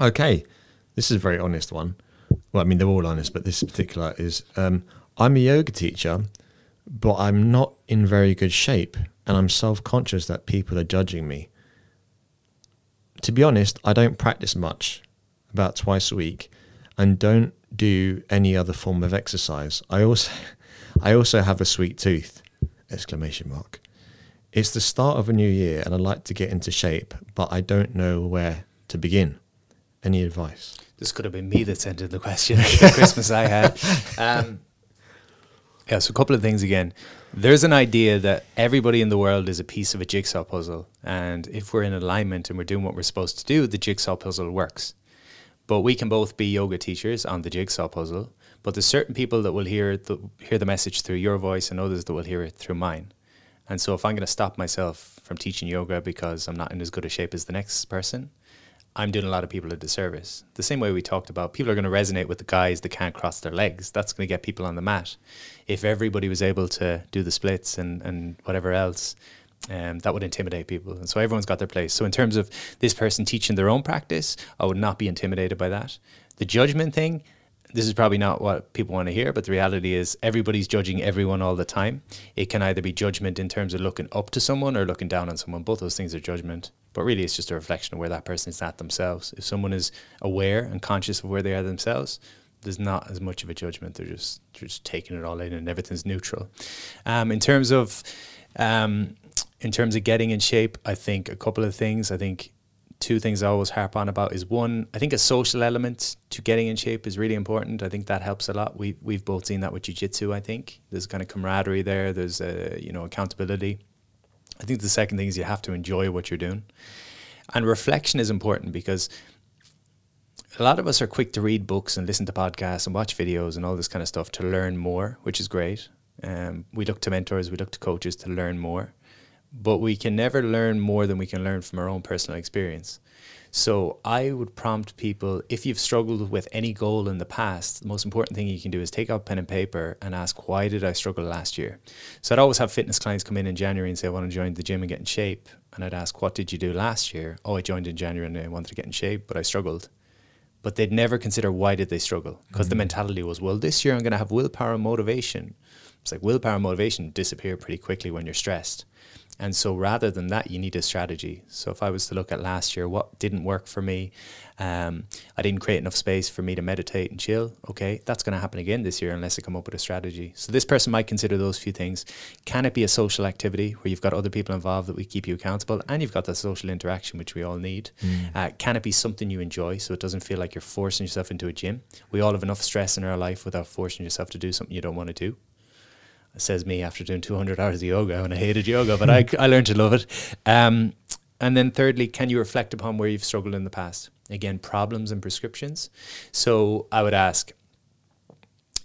okay, this is a very honest one. Well, I mean, they're all honest, but this particular is um, I'm a yoga teacher, but I'm not in very good shape, and I'm self conscious that people are judging me. To be honest, I don't practice much, about twice a week, and don't do any other form of exercise. I also, I also have a sweet tooth! Exclamation mark. It's the start of a new year and I'd like to get into shape, but I don't know where to begin. Any advice? this could have been me that sent in the question the Christmas I had. Um, yeah, so a couple of things again. There's an idea that everybody in the world is a piece of a jigsaw puzzle, and if we're in alignment and we're doing what we're supposed to do, the jigsaw puzzle works. But we can both be yoga teachers on the jigsaw puzzle. But there's certain people that will hear the, hear the message through your voice, and others that will hear it through mine. And so, if I'm going to stop myself from teaching yoga because I'm not in as good a shape as the next person, I'm doing a lot of people a disservice. The same way we talked about, people are going to resonate with the guys that can't cross their legs. That's going to get people on the mat. If everybody was able to do the splits and, and whatever else, um, that would intimidate people. And so everyone's got their place. So in terms of this person teaching their own practice, I would not be intimidated by that. The judgment thing, this is probably not what people want to hear, but the reality is everybody's judging everyone all the time. It can either be judgment in terms of looking up to someone or looking down on someone. Both those things are judgment. But really, it's just a reflection of where that person is at themselves. If someone is aware and conscious of where they are themselves, there's not as much of a judgment. They're just they're just taking it all in, and everything's neutral. Um, in terms of um, in terms of getting in shape, I think a couple of things. I think two things I always harp on about is one, I think a social element to getting in shape is really important. I think that helps a lot. We we've both seen that with jiu-jitsu, I think. There's kind of camaraderie there, there's a, you know, accountability. I think the second thing is you have to enjoy what you're doing. And reflection is important because a lot of us are quick to read books and listen to podcasts and watch videos and all this kind of stuff to learn more, which is great. Um, we look to mentors, we look to coaches to learn more but we can never learn more than we can learn from our own personal experience. So I would prompt people if you've struggled with any goal in the past, the most important thing you can do is take out pen and paper and ask, why did I struggle last year? So I'd always have fitness clients come in in January and say, I want to join the gym and get in shape. And I'd ask, what did you do last year? Oh, I joined in January and I wanted to get in shape, but I struggled. But they'd never consider why did they struggle? Because mm-hmm. the mentality was, well, this year I'm going to have willpower and motivation. It's like willpower and motivation disappear pretty quickly when you're stressed. And so rather than that, you need a strategy. So if I was to look at last year, what didn't work for me, um, I didn't create enough space for me to meditate and chill. Okay, that's going to happen again this year unless I come up with a strategy. So this person might consider those few things. Can it be a social activity where you've got other people involved that we keep you accountable and you've got that social interaction which we all need? Mm. Uh, can it be something you enjoy so it doesn't feel like you're forcing yourself into a gym? We all have enough stress in our life without forcing yourself to do something you don't want to do says me after doing 200 hours of yoga and I hated yoga, but I, I learned to love it. Um, and then thirdly, can you reflect upon where you've struggled in the past? Again, problems and prescriptions. So I would ask,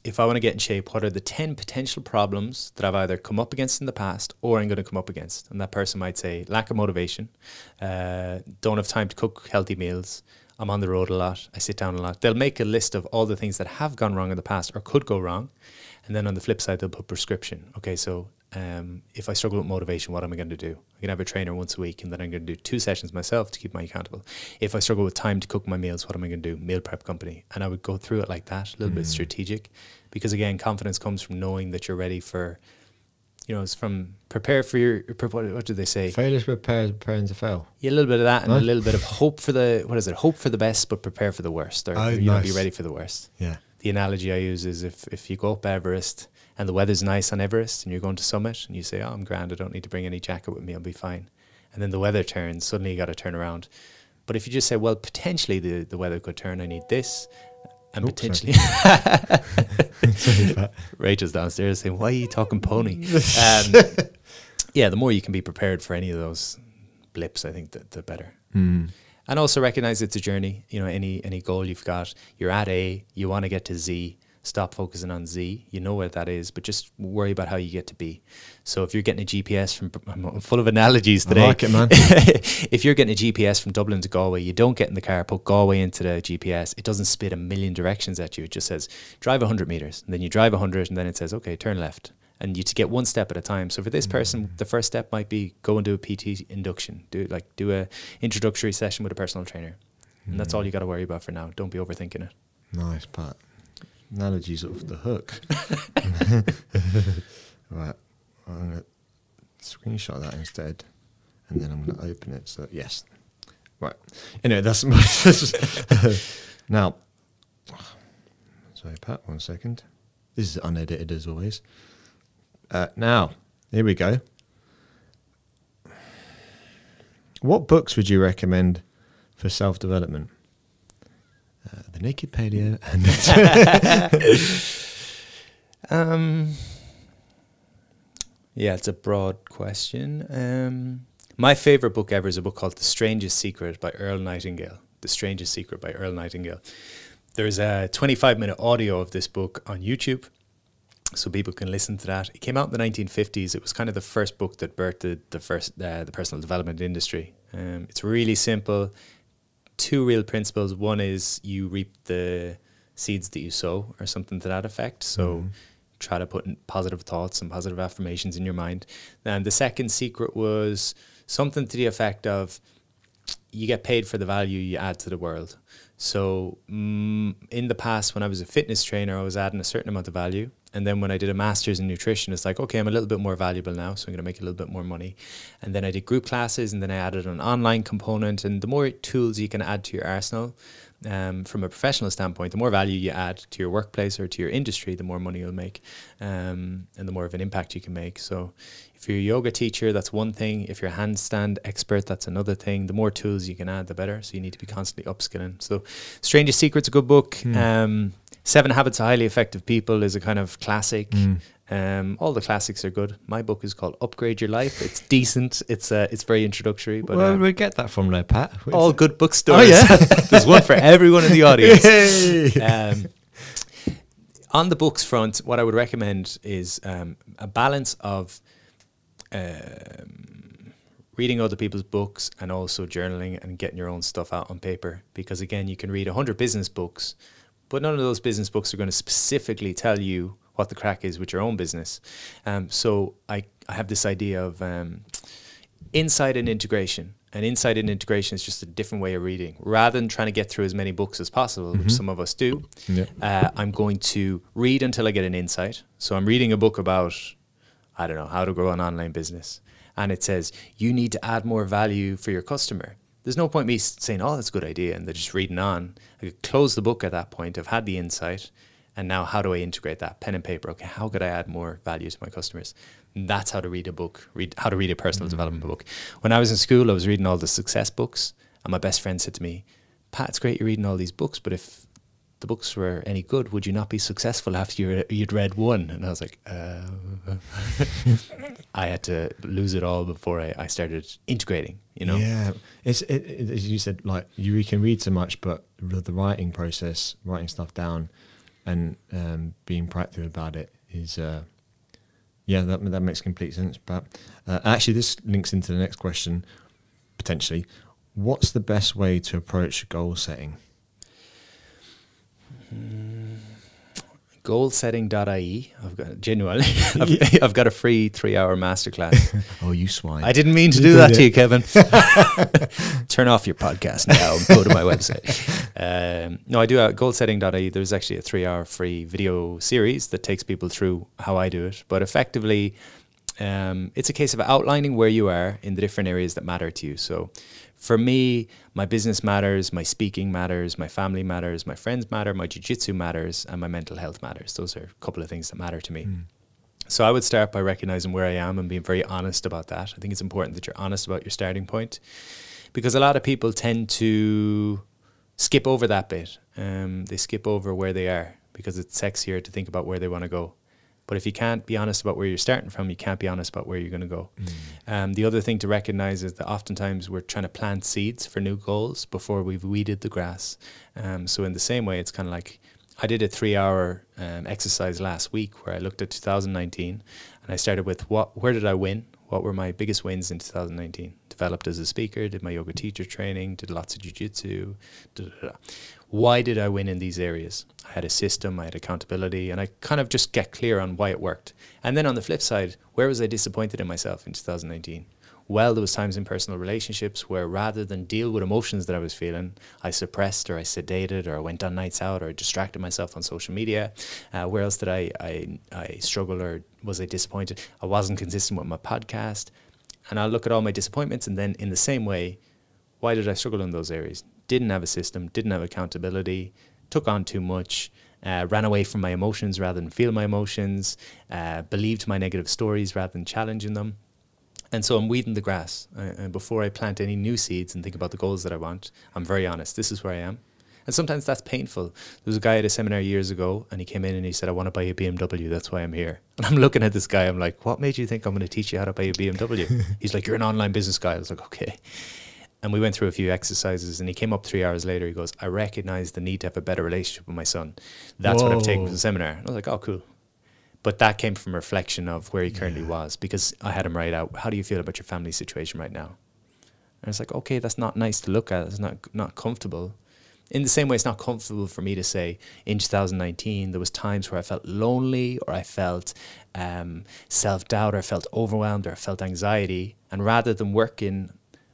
if I want to get in shape, what are the 10 potential problems that I've either come up against in the past or I'm going to come up against? And that person might say lack of motivation, uh, don't have time to cook healthy meals, I'm on the road a lot, I sit down a lot. They'll make a list of all the things that have gone wrong in the past or could go wrong. And then on the flip side, they'll put prescription. Okay, so um, if I struggle with motivation, what am I going to do? I'm going to have a trainer once a week, and then I'm going to do two sessions myself to keep my accountable. If I struggle with time to cook my meals, what am I going to do? Meal prep company. And I would go through it like that, a little mm. bit strategic, because again, confidence comes from knowing that you're ready for, you know, it's from prepare for your, what, do they say? Failure prepare, preparing to fail. Yeah, a little bit of that and a little bit of hope for the, what is it? Hope for the best, but prepare for the worst, or, oh, you nice. know, be ready for the worst. Yeah the analogy I use is if, if you go up Everest and the weather's nice on Everest and you're going to summit and you say, Oh, I'm grand, I don't need to bring any jacket with me, I'll be fine. And then the weather turns, suddenly you got to turn around. But if you just say, Well, potentially the, the weather could turn, I need this. And Oops, potentially, Rachel's downstairs saying, "Why are you talking pony?" Um, yeah, the more you can be prepared for any of those blips, I think the, the better. Mm and also recognize it's a journey. You know, any any goal you've got, you're at A, you want to get to Z. Stop focusing on Z. You know where that is, but just worry about how you get to B. So if you're getting a GPS from, I'm full of analogies today. I like it, man. if you're getting a GPS from Dublin to Galway, you don't get in the car, put Galway into the GPS. It doesn't spit a million directions at you. It just says drive 100 meters, and then you drive 100, and then it says okay, turn left and you to get one step at a time. So for this person, mm. the first step might be go and do a PT induction, do like do a introductory session with a personal trainer, mm. and that's all mm. you got to worry about for now. Don't be overthinking it. Nice, Pat. Analogies off the hook. right, I'm gonna screenshot that instead, and then I'm gonna open it. So yes, right. Anyway, that's my now. Sorry, Pat. One second. This is unedited as always. Uh, now, here we go. What books would you recommend for self development? Uh, the Naked Paleo and. um, yeah, it's a broad question. Um, my favorite book ever is a book called The Strangest Secret by Earl Nightingale. The Strangest Secret by Earl Nightingale. There's a 25 minute audio of this book on YouTube so people can listen to that. It came out in the 1950s. It was kind of the first book that birthed the, first uh, the personal development industry. Um, it's really simple, two real principles. One is you reap the seeds that you sow, or something to that effect. So try to put in positive thoughts and positive affirmations in your mind. And the second secret was something to the effect of you get paid for the value you add to the world. So mm, in the past, when I was a fitness trainer, I was adding a certain amount of value. And then when I did a master's in nutrition, it's like, okay, I'm a little bit more valuable now, so I'm going to make a little bit more money. And then I did group classes, and then I added an online component. And the more tools you can add to your arsenal, um, from a professional standpoint, the more value you add to your workplace or to your industry, the more money you'll make, um, and the more of an impact you can make. So, if you're a yoga teacher, that's one thing. If you're a handstand expert, that's another thing. The more tools you can add, the better. So you need to be constantly upskilling. So, Strangest Secret's a good book. Um, Seven Habits of Highly Effective People is a kind of classic. Um, all the classics are good. My book is called Upgrade Your Life. It's decent. It's uh, it's very introductory, but Where uh, would we get that from, there, Pat? all good bookstores. Oh, yeah? There's one for everyone in the audience. Um, on the books front, what I would recommend is um, a balance of um, reading other people's books and also journaling and getting your own stuff out on paper. Because again, you can read 100 business books, but none of those business books are going to specifically tell you what the crack is with your own business. Um, so I, I have this idea of um, insight and integration. And insight and integration is just a different way of reading. Rather than trying to get through as many books as possible, which some of us do, Yeah. uh, I'm going to read until I get an insight. So I'm reading a book about, I don't know, how to grow an online business. And it says, you need to add more value for your customer. There's no point me saying, oh, that's a good idea, and they're just reading on. I could close the book at that point. I've had the insight. And now, how do I integrate that? Pen and paper. Okay, how could I add more value to my customers? That's how to read a book, read how to read a personal development book. When I was in school, I was reading all the success books, and my best friend said to me, Pat, it's great you're reading all these books, but if the books were any good, would you not be successful after you, you'd read one? And I was like, uh, I had to lose it all before I, I started integrating, you know? Yeah, it's it, it, as you said, like you can read so much, but the, the writing process, writing stuff down, and um, being proactive about it is, uh, yeah, that that makes complete sense. But uh, actually, this links into the next question, potentially. What's the best way to approach goal setting? Goalsetting.ie. I've got genuinely, I've, I've got a free three hour masterclass. Oh, you swine! I didn't mean to You do that it. to you, Kevin. Turn off your podcast now and go to my website. Um, no, I do at goalsetting.ie. There's actually a three hour free video series that takes people through how I do it. But effectively, um, it's a case of outlining where you are in the different areas that matter to you. So for me, my business matters, my speaking matters, my family matters, my friends matter, my jiu-jitsu matters, and my mental health matters. Those are a couple of things that matter to me. So I would start by recognizing where I am and being very honest about that. I think it's important that you're honest about your starting point because a lot of people tend to skip over that bit. Um, they skip over where they are because it's sexier to think about where they want to go. But if you can't be honest about where you're starting from, you can't be honest about where you're going to go. Um, the other thing to recognize is that oftentimes we're trying to plant seeds for new goals before we've weeded the grass. Um, so in the same way, it's kind of like I did a three-hour um, exercise last week where I looked at 2019 and I started with what, where did I win? What were my biggest wins in 2019? Developed as a speaker, did my yoga teacher training, did lots of jujitsu. Why did I win in these areas? I had a system, I had accountability, and I kind of just get clear on why it worked. And then on the flip side, where was I disappointed in myself in 2019? Well, there was times in personal relationships where rather than deal with emotions that I was feeling, I suppressed or I sedated or I went on nights out or I distracted myself on social media. Uh, where else did I, I, I struggle or was I disappointed? I wasn't consistent with my podcast. And I'll look at all my disappointments and then in the same way, why did I struggle in those areas? Didn't have a system, didn't have accountability, took on too much, uh, ran away from my emotions rather than feel my emotions, uh, believed my negative stories rather than challenging them. And so I'm weeding the grass. Uh, and before I plant any new seeds and think about the goals that I want, I'm very honest. This is where I am. And sometimes that's painful. There was a guy at a seminar years ago, and he came in and he said, I want to buy a BMW. That's why I'm here. And I'm looking at this guy. I'm like, what made you think I'm going to teach you how to buy a BMW? He's like, you're an online business guy. I was like, okay. And we went through a few exercises, and he came up three hours later. He goes, I recognize the need to have a better relationship with my son. That's what I've taken from the seminar. And I was like, oh, cool. But that came from reflection of where he currently was because I had him write out, how do you feel about your family situation right now? And it's like, okay, that's not nice to look at. It's not not comfortable. In the same way, it's not comfortable for me to say in 2019 there was times where I felt lonely or I felt um, self doubt or I felt overwhelmed or I felt anxiety. And rather than working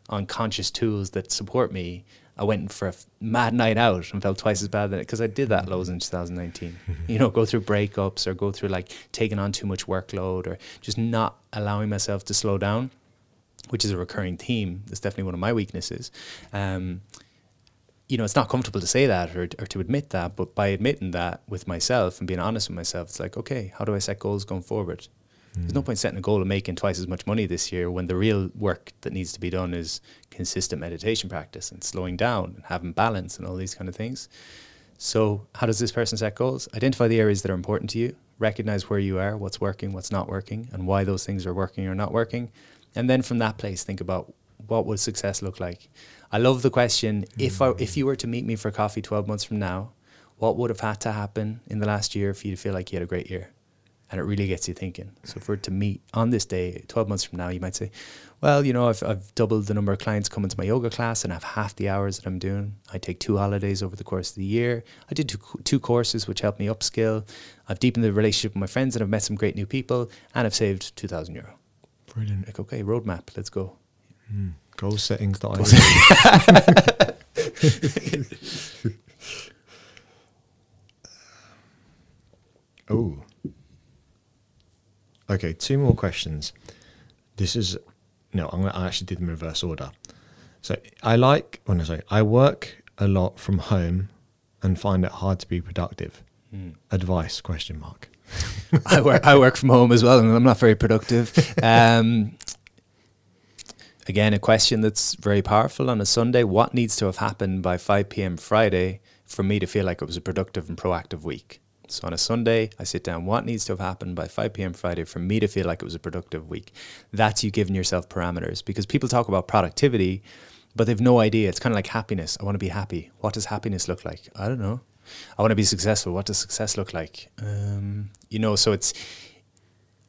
on conscious tools that support me, I went for a f- mad night out and felt twice as bad because I did that loads in 2019. you know, go through breakups or go through like taking on too much workload or just not allowing myself to slow down, which is a recurring theme. That's definitely one of my weaknesses. Um, you know, it's not comfortable to say that or, or to admit that, but by admitting that with myself and being honest with myself, it's like, okay, how do I set goals going forward? There's no point setting a goal of making twice as much money this year when the real work that needs to be done is consistent meditation practice and slowing down and having balance and all these kind of things. So, how does this person set goals? Identify the areas that are important to you, recognize where you are, what's working, what's not working, and why those things are working or not working. And then from that place, think about what would success look like. I love the question if I, if you were to meet me for coffee 12 months from now, what would have had to happen in the last year for you to feel like you had a great year? And it really gets you thinking. So for it to meet on this day, 12 months from now, you might say, well, you know, I've, I've doubled the number of clients coming to my yoga class and I have half the hours that I'm doing. I take two holidays over the course of the year. I did two, two courses which helped me upskill. I've deepened the relationship with my friends and I've met some great new people and I've saved 2,000 euro. Brilliant. Like, okay, roadmap, let's go. Mm. Goal settings. Goal oh. Okay, two more questions. This is no, I'm gonna, I actually did them in reverse order. So I like when I say I work a lot from home and find it hard to be productive. Mm. Advice? Question mark. I work I work from home as well, and I'm not very productive. Um, again, a question that's very powerful on a Sunday. What needs to have happened by 5 p.m. Friday for me to feel like it was a productive and proactive week? So on a Sunday, I sit down, what needs to have happened by 5 p.m. Friday for me to feel like it was a productive week? That's you giving yourself parameters because people talk about productivity, but they've no idea. It's kind of like happiness. I want to be happy. What does happiness look like? I don't know. I want to be successful. What does success look like? Um, you know, so it's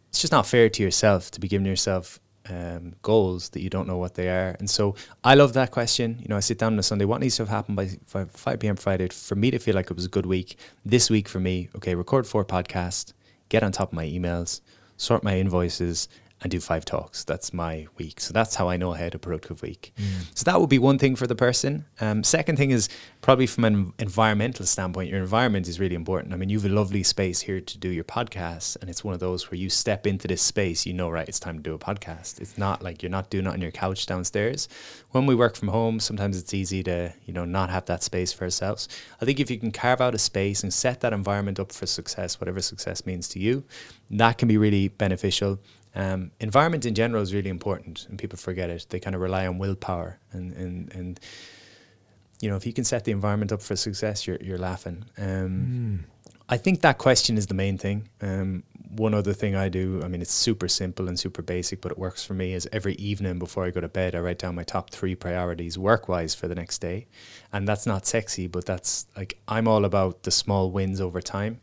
it's just not fair to yourself to be giving yourself um, goals that you don't know what they are. And so I love that question. You know, I sit down on a Sunday, what needs to have happened by 5, 5 p.m. Friday for me to feel like it was a good week? This week for me, okay, record four podcasts, get on top of my emails, sort my invoices, and do five talks. That's my week. So that's how I know I had a productive week. Mm. So that would be one thing for the person. Um, second thing is probably from an environmental standpoint, your environment is really important. I mean, you have a lovely space here to do your podcast, and it's one of those where you step into this space, you know, right, it's time to do a podcast. It's not like you're not doing it on your couch downstairs. When we work from home, sometimes it's easy to, you know, not have that space for ourselves. I think if you can carve out a space and set that environment up for success, whatever success means to you, that can be really beneficial. Um, environment in general is really important, and people forget it. They kind of rely on willpower, and and and you know if you can set the environment up for success, you're you're laughing. Um, mm. I think that question is the main thing. Um, one other thing I do, I mean, it's super simple and super basic, but it works for me. Is every evening before I go to bed, I write down my top three priorities work wise for the next day, and that's not sexy, but that's like I'm all about the small wins over time.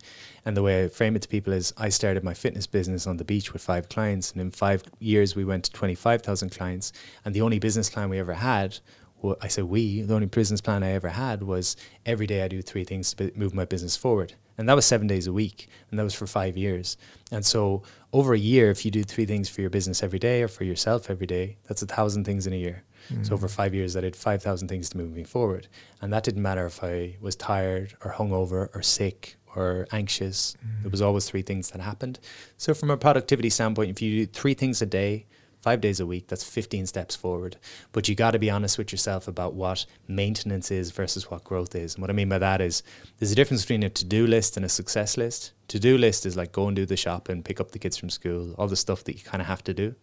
And the way I frame it to people is I started my fitness business on the beach with five clients. And in five years, we went to 25,000 clients. And the only business plan we ever had, well, I said we, the only business plan I ever had was every day I do three things to move my business forward. And that was seven days a week. And that was for five years. And so over a year, if you do three things for your business every day or for yourself every day, that's a thousand things in a year. Mm. So over five years, I did 5,000 things to move me forward. And that didn't matter if I was tired or hungover or sick or anxious. Mm. There was always three things that happened. So from a productivity standpoint, if you do three things a day, five days a week, that's 15 steps forward. But you got to be honest with yourself about what maintenance is versus what growth is. And what I mean by that is there's a difference between a to-do list and a success list. To-do list is like go and do the shopping, pick up the kids from school, all the stuff that you kind of have to do.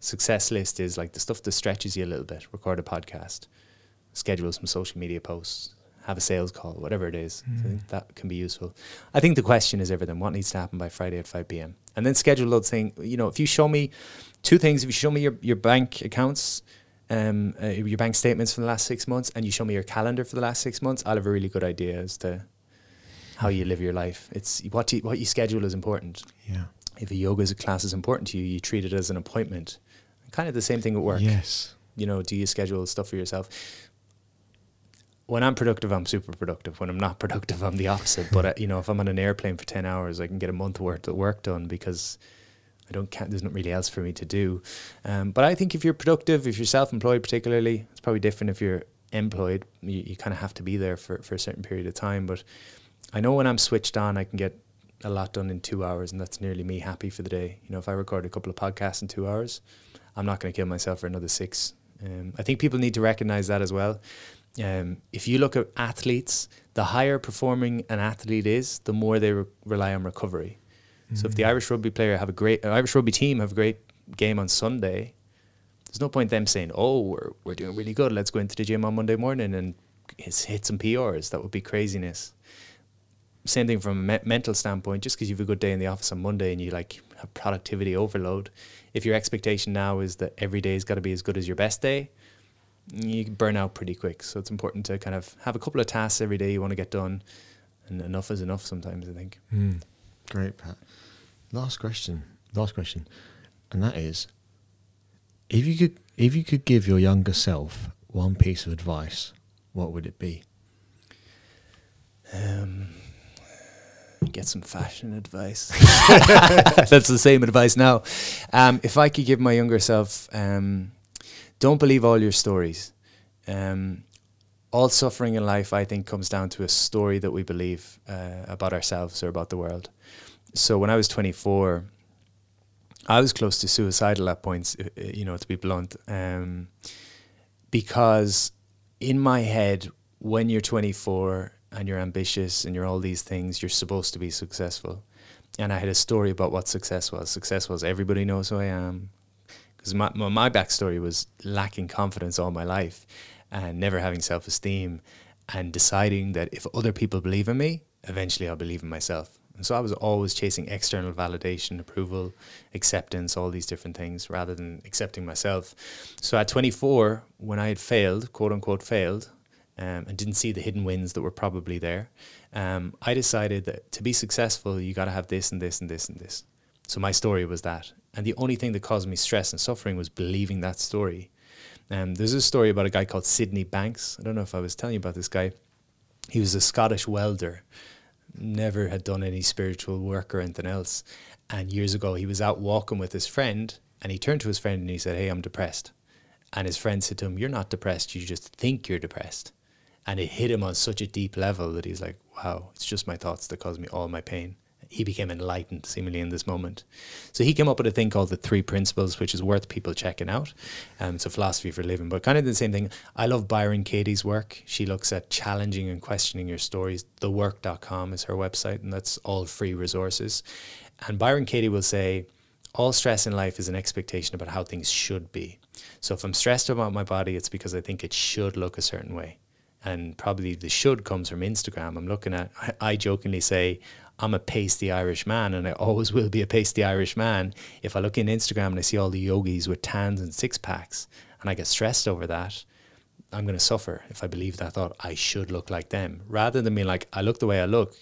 Success list is like the stuff that stretches you a little bit. Record a podcast, schedule some social media posts, have a sales call, whatever it is. Mm. I think that can be useful. I think the question is everything. What needs to happen by Friday at 5 p.m. And then schedule those things. You know, if you show me two things, if you show me your, your bank accounts, um, uh, your bank statements for the last six months, and you show me your calendar for the last six months, I'll have a really good idea as to how you live your life. It's what you, what you schedule is important. Yeah. If a yoga class is important to you, you treat it as an appointment. Kind of the same thing at work. Yes. you know, do you schedule stuff for yourself? When I'm productive, I'm super productive. When I'm not productive, I'm the opposite. But uh, you know, if I'm on an airplane for ten hours, I can get a month worth of work done because I don't can't. There's not really else for me to do. Um, but I think if you're productive, if you're self-employed, particularly, it's probably different if you're employed. You, you kind of have to be there for for a certain period of time. But I know when I'm switched on, I can get a lot done in two hours, and that's nearly me happy for the day. You know, if I record a couple of podcasts in two hours, I'm not going to kill myself for another six. Um, I think people need to recognize that as well. Um, if you look at athletes, the higher performing an athlete is, the more they re- rely on recovery. Mm-hmm. So if the mm. Irish rugby player have a great uh, Irish rugby team have a great game on Sunday, there's no point them saying, "Oh, we're we're doing really good. Let's go into the gym on Monday morning and hit some PRs." That would be craziness. Same thing from a me- mental standpoint. Just because you have a good day in the office on Monday and you like have productivity overload, if your expectation now is that every day's got to be as good as your best day, you burn out pretty quick. So it's important to kind of have a couple of tasks every day you want to get done, and enough is enough sometimes. I think. Mm, great, Pat. Last question. Last question, and that is, if you could, if you could give your younger self one piece of advice, what would it be? Um, get some fashion advice. That's the same advice now. Um, if I could give my younger self, um, don't believe all your stories. Um, all suffering in life, I think, comes down to a story that we believe uh, about ourselves or about the world. So when I was 24, I was close to suicidal at points, uh, uh, you know, to be blunt, um, because in my head, when you're 24 and you're ambitious and you're all these things, you're supposed to be successful. And I had a story about what success was. Success was everybody knows who I am. Because my, my, my backstory was lacking confidence all my life and never having self esteem and deciding that if other people believe in me, eventually I'll believe in myself. And so I was always chasing external validation, approval, acceptance, all these different things rather than accepting myself. So at 24, when I had failed, quote unquote failed, um, and didn't see the hidden wins that were probably there, um, I decided that to be successful, you got to have this and this and this and this. So my story was that. And the only thing that caused me stress and suffering was believing that story. Um, there's a story about a guy called Sydney Banks. I don't know if I was telling you about this guy. He was a Scottish welder, never had done any spiritual work or anything else. And years ago, he was out walking with his friend, and he turned to his friend and he said, Hey, I'm depressed. And his friend said to him, You're not depressed, you just think you're depressed. And it hit him on such a deep level that he's like, wow, it's just my thoughts that cause me all my pain. He became enlightened seemingly in this moment. So he came up with a thing called the three principles, which is worth people checking out. Um, it's a philosophy for living, but kind of the same thing. I love Byron Katie's work. She looks at challenging and questioning your stories. Thework.com is her website, and that's all free resources. And Byron Katie will say, all stress in life is an expectation about how things should be. So if I'm stressed about my body, it's because I think it should look a certain way and probably the should comes from Instagram. I'm looking at, I jokingly say, I'm a pasty Irish man, and I always will be a pasty Irish man. If I look in Instagram and I see all the yogis with tans and six packs, and I get stressed over that, I'm going to suffer if I believe that thought I should look like them, rather than being like, I look the way I look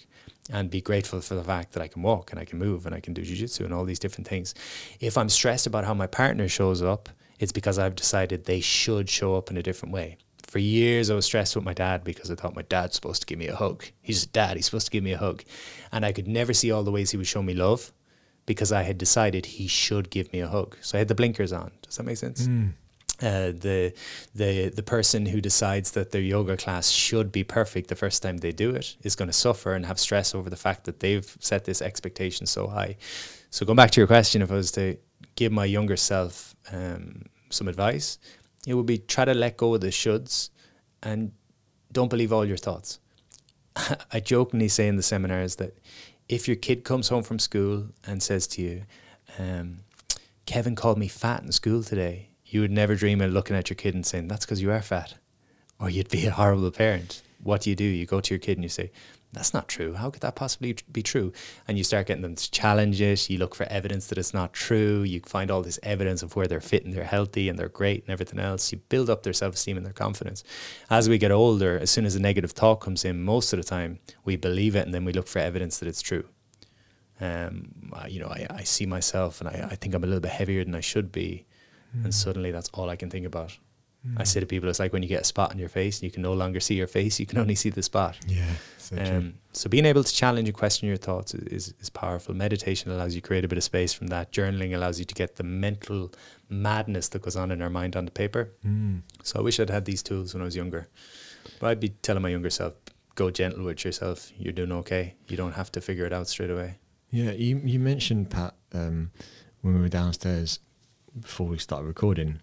and be grateful for the fact that I can walk and I can move and I can do jujitsu and all these different things. If I'm stressed about how my partner shows up, it's because I've decided they should show up in a different way. For years, I was stressed with my dad because I thought my dad's supposed to give me a hug. He's a dad, he's supposed to give me a hug. And I could never see all the ways he would show me love because I had decided he should give me a hug. So I had the blinkers on. Does that make sense? Mm. Uh, the the the person who decides that their yoga class should be perfect the first time they do it is going to suffer and have stress over the fact that they've set this expectation so high. So going back to your question, if I was to give my younger self um, some advice, it would be try to let go of the shoulds and don't believe all your thoughts. I jokingly say in the seminars that if your kid comes home from school and says to you, um, Kevin called me fat in school today, you would never dream of looking at your kid and saying, That's because you are fat. Or you'd be a horrible parent. What do you do? You go to your kid and you say, that's not true. How could that possibly be true? And you start getting them to challenge it. You look for evidence that it's not true. You find all this evidence of where they're fit and they're healthy and they're great and everything else. You build up their self esteem and their confidence. As we get older, as soon as a negative thought comes in, most of the time we believe it and then we look for evidence that it's true. Um, you know, I, I see myself and I, I think I'm a little bit heavier than I should be. Mm. And suddenly that's all I can think about. I say to people, it's like when you get a spot on your face, and you can no longer see your face; you can only see the spot. Yeah. So. Um, so being able to challenge and question your thoughts is, is, is powerful. Meditation allows you to create a bit of space from that. Journaling allows you to get the mental madness that goes on in our mind onto paper. Mm. So I wish I'd had these tools when I was younger. But I'd be telling my younger self, go gentle with yourself. You're doing okay. You don't have to figure it out straight away. Yeah, you you mentioned Pat um, when we were downstairs before we started recording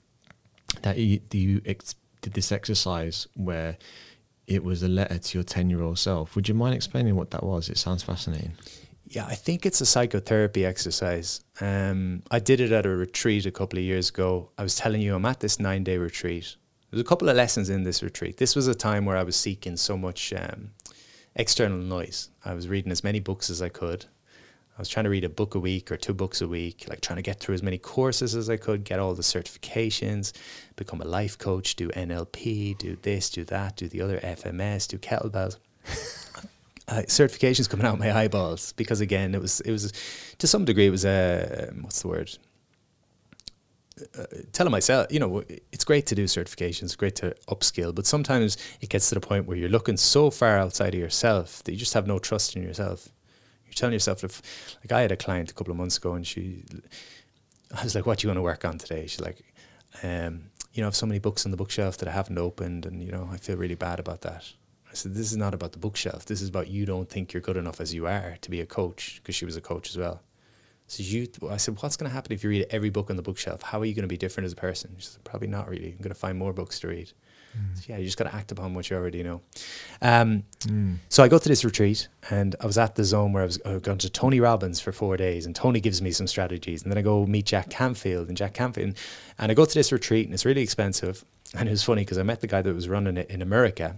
that you you ex- did this exercise where it was a letter to your ten year old self. Would you mind explaining what that was? It sounds fascinating. Yeah, I think it's a psychotherapy exercise. Um, I did it at a retreat a couple of years ago. I was telling you, I'm at this nine day retreat. There's a couple of lessons in this retreat. This was a time where I was seeking so much um, external noise. I was reading as many books as I could. I was trying to read a book a week or two books a week, like trying to get through as many courses as I could, get all the certifications, become a life coach, do NLP, do this, do that, do the other FMS, do kettlebells. uh, certifications coming out my eyeballs because again, it was it was to some degree it was a um, what's the word? Uh, telling myself, you know, it's great to do certifications, great to upskill, but sometimes it gets to the point where you're looking so far outside of yourself that you just have no trust in yourself. You're telling yourself, if, like I had a client a couple of months ago, and she, I was like, "What do you want to work on today?" She's like, um, "You know, I have so many books on the bookshelf that I haven't opened, and you know, I feel really bad about that." I said, "This is not about the bookshelf. This is about you don't think you're good enough as you are to be a coach, because she was a coach as well." So you, I said, what's going to happen if you read every book on the bookshelf? How are you going to be different as a person? She said, probably not really. I'm going to find more books to read. Mm. So yeah, you just got to act upon what you already know. Um, mm. So I go to this retreat, and I was at the zone where I was uh, going to Tony Robbins for four days, and Tony gives me some strategies, and then I go meet Jack Canfield, and Jack Canfield, and, and I go to this retreat, and it's really expensive. And it was funny because I met the guy that was running it in America,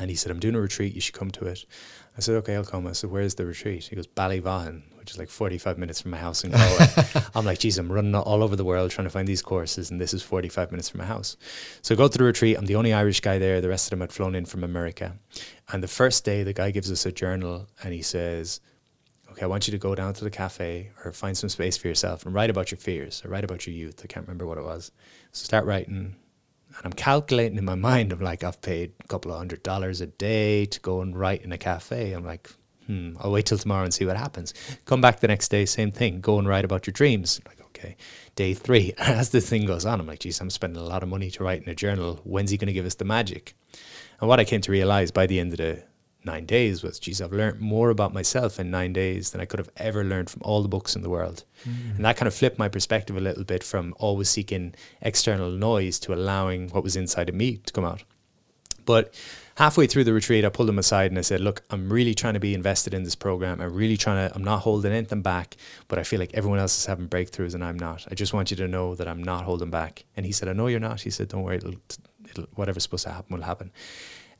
and he said, "I'm doing a retreat. You should come to it." I said, "Okay, I'll come." I said, "Where's the retreat?" He goes, "Ballyvaughan." which is like 45 minutes from my house in Galway. I'm like, geez, I'm running all over the world trying to find these courses, and this is 45 minutes from my house. So I go to the retreat. I'm the only Irish guy there. The rest of them had flown in from America. And the first day, the guy gives us a journal and he says, okay, I want you to go down to the cafe or find some space for yourself and write about your fears or write about your youth. I can't remember what it was. So start writing. And I'm calculating in my mind, I'm like, I've paid a couple of hundred dollars a day to go and write in a cafe. I'm like, hmm, I'll wait till tomorrow and see what happens. Come back the next day, same thing. Go and write about your dreams. Like, okay, day three. As this thing goes on, I'm like, geez, I'm spending a lot of money to write in a journal. When's he going to give us the magic? And what I came to realize by the end of the nine days was, geez, I've learned more about myself in nine days than I could have ever learned from all the books in the world. Mm. And that kind of flipped my perspective a little bit from always seeking external noise to allowing what was inside of me to come out. But halfway through the retreat, I pulled him aside and I said, "Look, I'm really trying to be invested in this program. I'm really trying to. I'm not holding anything back, but I feel like everyone else is having breakthroughs and I'm not. I just want you to know that I'm not holding back." And he said, "I know you're not." He said, "Don't worry. It'll, it'll whatever's supposed to happen will happen."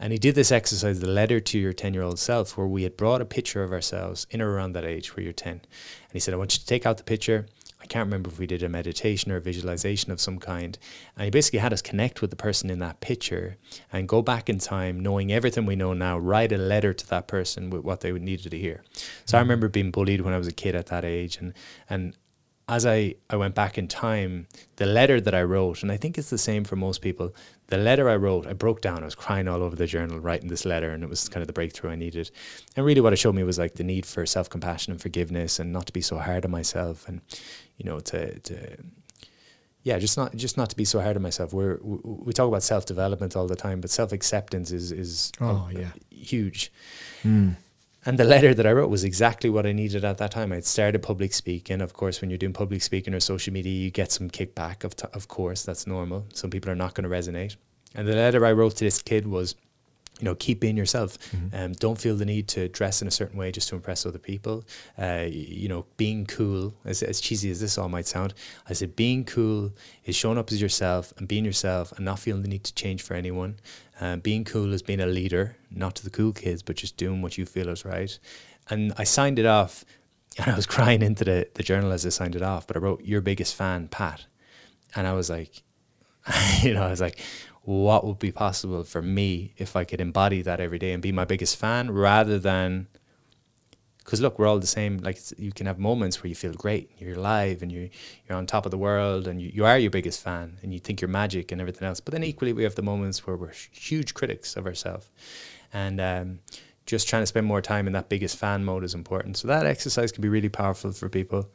And he did this exercise, the letter to your 10 year old self, where we had brought a picture of ourselves in or around that age where you're 10. And he said, I want you to take out the picture I can't remember if we did a meditation or a visualization of some kind. And he basically had us connect with the person in that picture and go back in time, knowing everything we know now, write a letter to that person with what they would needed to hear. So I mm-hmm. remember being bullied when I was a kid at that age. And, and as I, I went back in time, the letter that I wrote, and I think it's the same for most people, the letter I wrote, I broke down. I was crying all over the journal writing this letter, and it was kind of the breakthrough I needed. And really, what it showed me was like the need for self compassion and forgiveness, and not to be so hard on myself, and you know, to to yeah, just not just not to be so hard on myself. We're, we we talk about self development all the time, but self acceptance is is oh yeah huge. Mm. And the letter that I wrote was exactly what I needed at that time. I'd started public speaking. Of course, when you're doing public speaking or social media, you get some kickback. Of, t- of course, that's normal. Some people are not going to resonate. And the letter I wrote to this kid was, you know, keep being yourself. Mm-hmm. Um, don't feel the need to dress in a certain way just to impress other people. Uh, you know, being cool, as, as cheesy as this all might sound, I said being cool is showing up as yourself and being yourself and not feeling the need to change for anyone. Uh, being cool is being a leader, not to the cool kids, but just doing what you feel is right. And I signed it off, and I was crying into the, the journal as I signed it off, but I wrote, Your biggest fan, Pat. And I was like, you know, I was like, what would be possible for me if I could embody that every day and be my biggest fan rather than because look, we're all the same. Like you can have moments where you feel great, you're alive, and you you're on top of the world, and you, you are your biggest fan, and you think you're magic and everything else. But then equally, we have the moments where we're huge critics of ourselves, and um, just trying to spend more time in that biggest fan mode is important. So that exercise can be really powerful for people.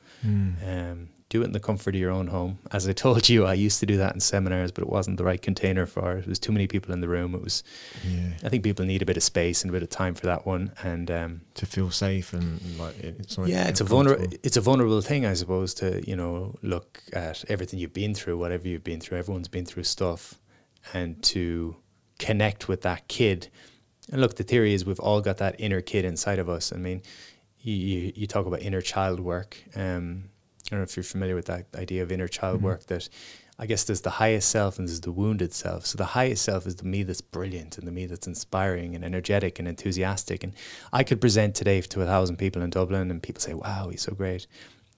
Um, do it in the comfort of your own home. As I told you, I used to do that in seminars, but it wasn't the right container for it. It was too many people in the room. It was. Yeah. I think people need a bit of space and a bit of time for that one. And um, To feel safe and like it's yeah, it's a vulnerable. It's a vulnerable thing, I suppose, to you know look at everything you've been through, whatever you've been through. Everyone's been through stuff, and to connect with that kid. And look, the theory is we've all got that inner kid inside of us. I mean, you you, you talk about inner child work. Um, I don't know if you're familiar with that idea of inner child mm-hmm. work. That I guess there's the highest self and there's the wounded self. So the highest self is the me that's brilliant and the me that's inspiring and energetic and enthusiastic. And I could present today to a thousand people in Dublin and people say, wow, he's so great.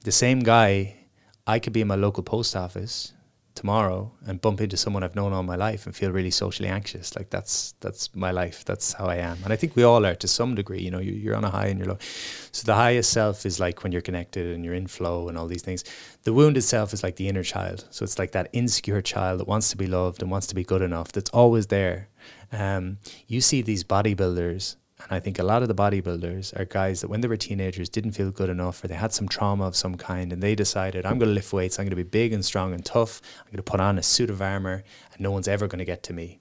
The same guy, I could be in my local post office tomorrow and bump into someone I've known all my life and feel really socially anxious. Like that's that's my life. That's how I am. And I think we all are to some degree. You know, you, you're on a high and you're low. So the highest self is like when you're connected and you're in flow and all these things. The wounded self is like the inner child. So it's like that insecure child that wants to be loved and wants to be good enough. That's always there. Um, you see these bodybuilders and I think a lot of the bodybuilders are guys that when they were teenagers didn't feel good enough or they had some trauma of some kind and they decided, I'm going to lift weights, I'm going to be big and strong and tough, I'm going to put on a suit of armor and no one's ever going to get to me.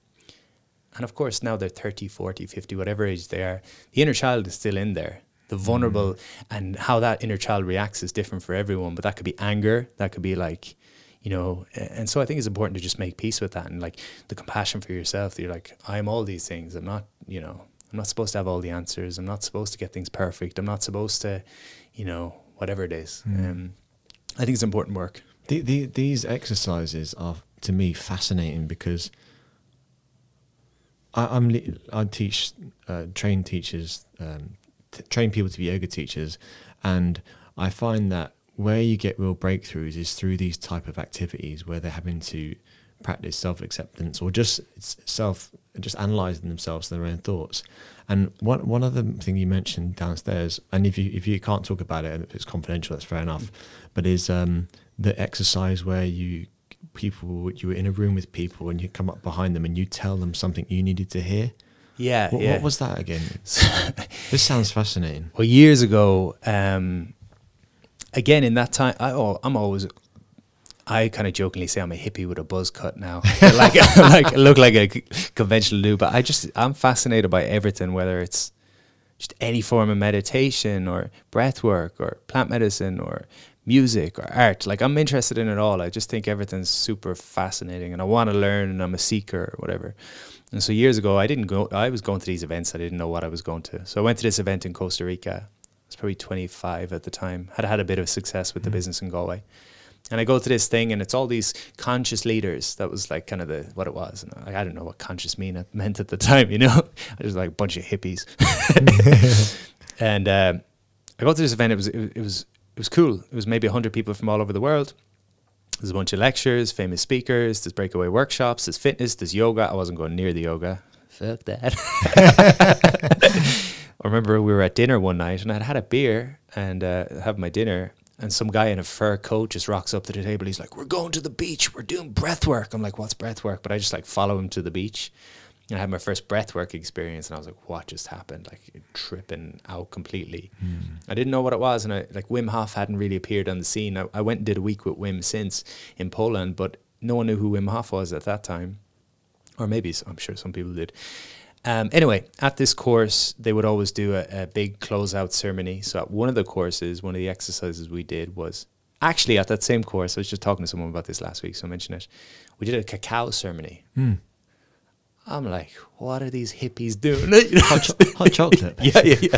And of course, now they're 30, 40, 50, whatever age they are, the inner child is still in there. The mm. vulnerable and how that inner child reacts is different for everyone, but that could be anger, that could be like, you know, and so I think it's important to just make peace with that and like the compassion for yourself. That you're like, I'm all these things. I'm not, you know, I'm not supposed to have all the answers. I'm not supposed to get things perfect. I'm not supposed to, you know, whatever it is. Um, I think it's important work. The, the, these exercises are to me fascinating because I, I'm I teach uh, train teachers um, t- train people to be yoga teachers, and I find that where you get real breakthroughs is through these type of activities where they're having to practice self acceptance or just self just analyzing themselves and their own thoughts. And one one other thing you mentioned downstairs, and if you if you can't talk about it and if it's confidential, that's fair enough. But is um, the exercise where you people you were in a room with people and you come up behind them and you tell them something you needed to hear. Yeah, What, yeah. what was that again? this sounds fascinating. Well, years ago, um, again in that time, I, oh, I'm always. I kind of jokingly say I'm a hippie with a buzz cut now, like like look like a conventional dude. But I just I'm fascinated by everything, whether it's just any form of meditation or breath work or plant medicine or music or art. Like I'm interested in it all. I just think everything's super fascinating and I want to learn and I'm a seeker or whatever. And so years ago I didn't go I was going to these events, I didn't know what I was going to. So I went to this event in Costa Rica. I was probably 25 at the time. Had had a bit of success with the mm. business in Galway. And I go to this thing, and it's all these conscious leaders. That was like kind of the what it was. And I, I don't know what conscious mean meant at the time. You know, I was like a bunch of hippies. and um, I go to this event. It was it, it was it was cool. It was maybe hundred people from all over the world. There's a bunch of lectures, famous speakers. There's breakaway workshops. There's fitness. There's yoga. I wasn't going near the yoga. Fuck that. I remember we were at dinner one night and I'd had a beer and uh, have my dinner. And some guy in a fur coat just rocks up to the table. He's like, "We're going to the beach. We're doing breath work." I'm like, "What's breath work?" But I just like follow him to the beach. And I had my first breath work experience, and I was like, "What just happened?" Like tripping out completely. Hmm. I didn't know what it was, and I like Wim Hof hadn't really appeared on the scene. I, I went and did a week with Wim since in Poland, but no one knew who Wim Hof was at that time, or maybe I'm sure some people did. Um, anyway, at this course, they would always do a, a big closeout ceremony. So at one of the courses, one of the exercises we did was actually at that same course. I was just talking to someone about this last week, so I mentioned it. We did a cacao ceremony. I'm like, what are these hippies doing? You know, Hot, cho- hot chocolate. yeah, yeah, yeah.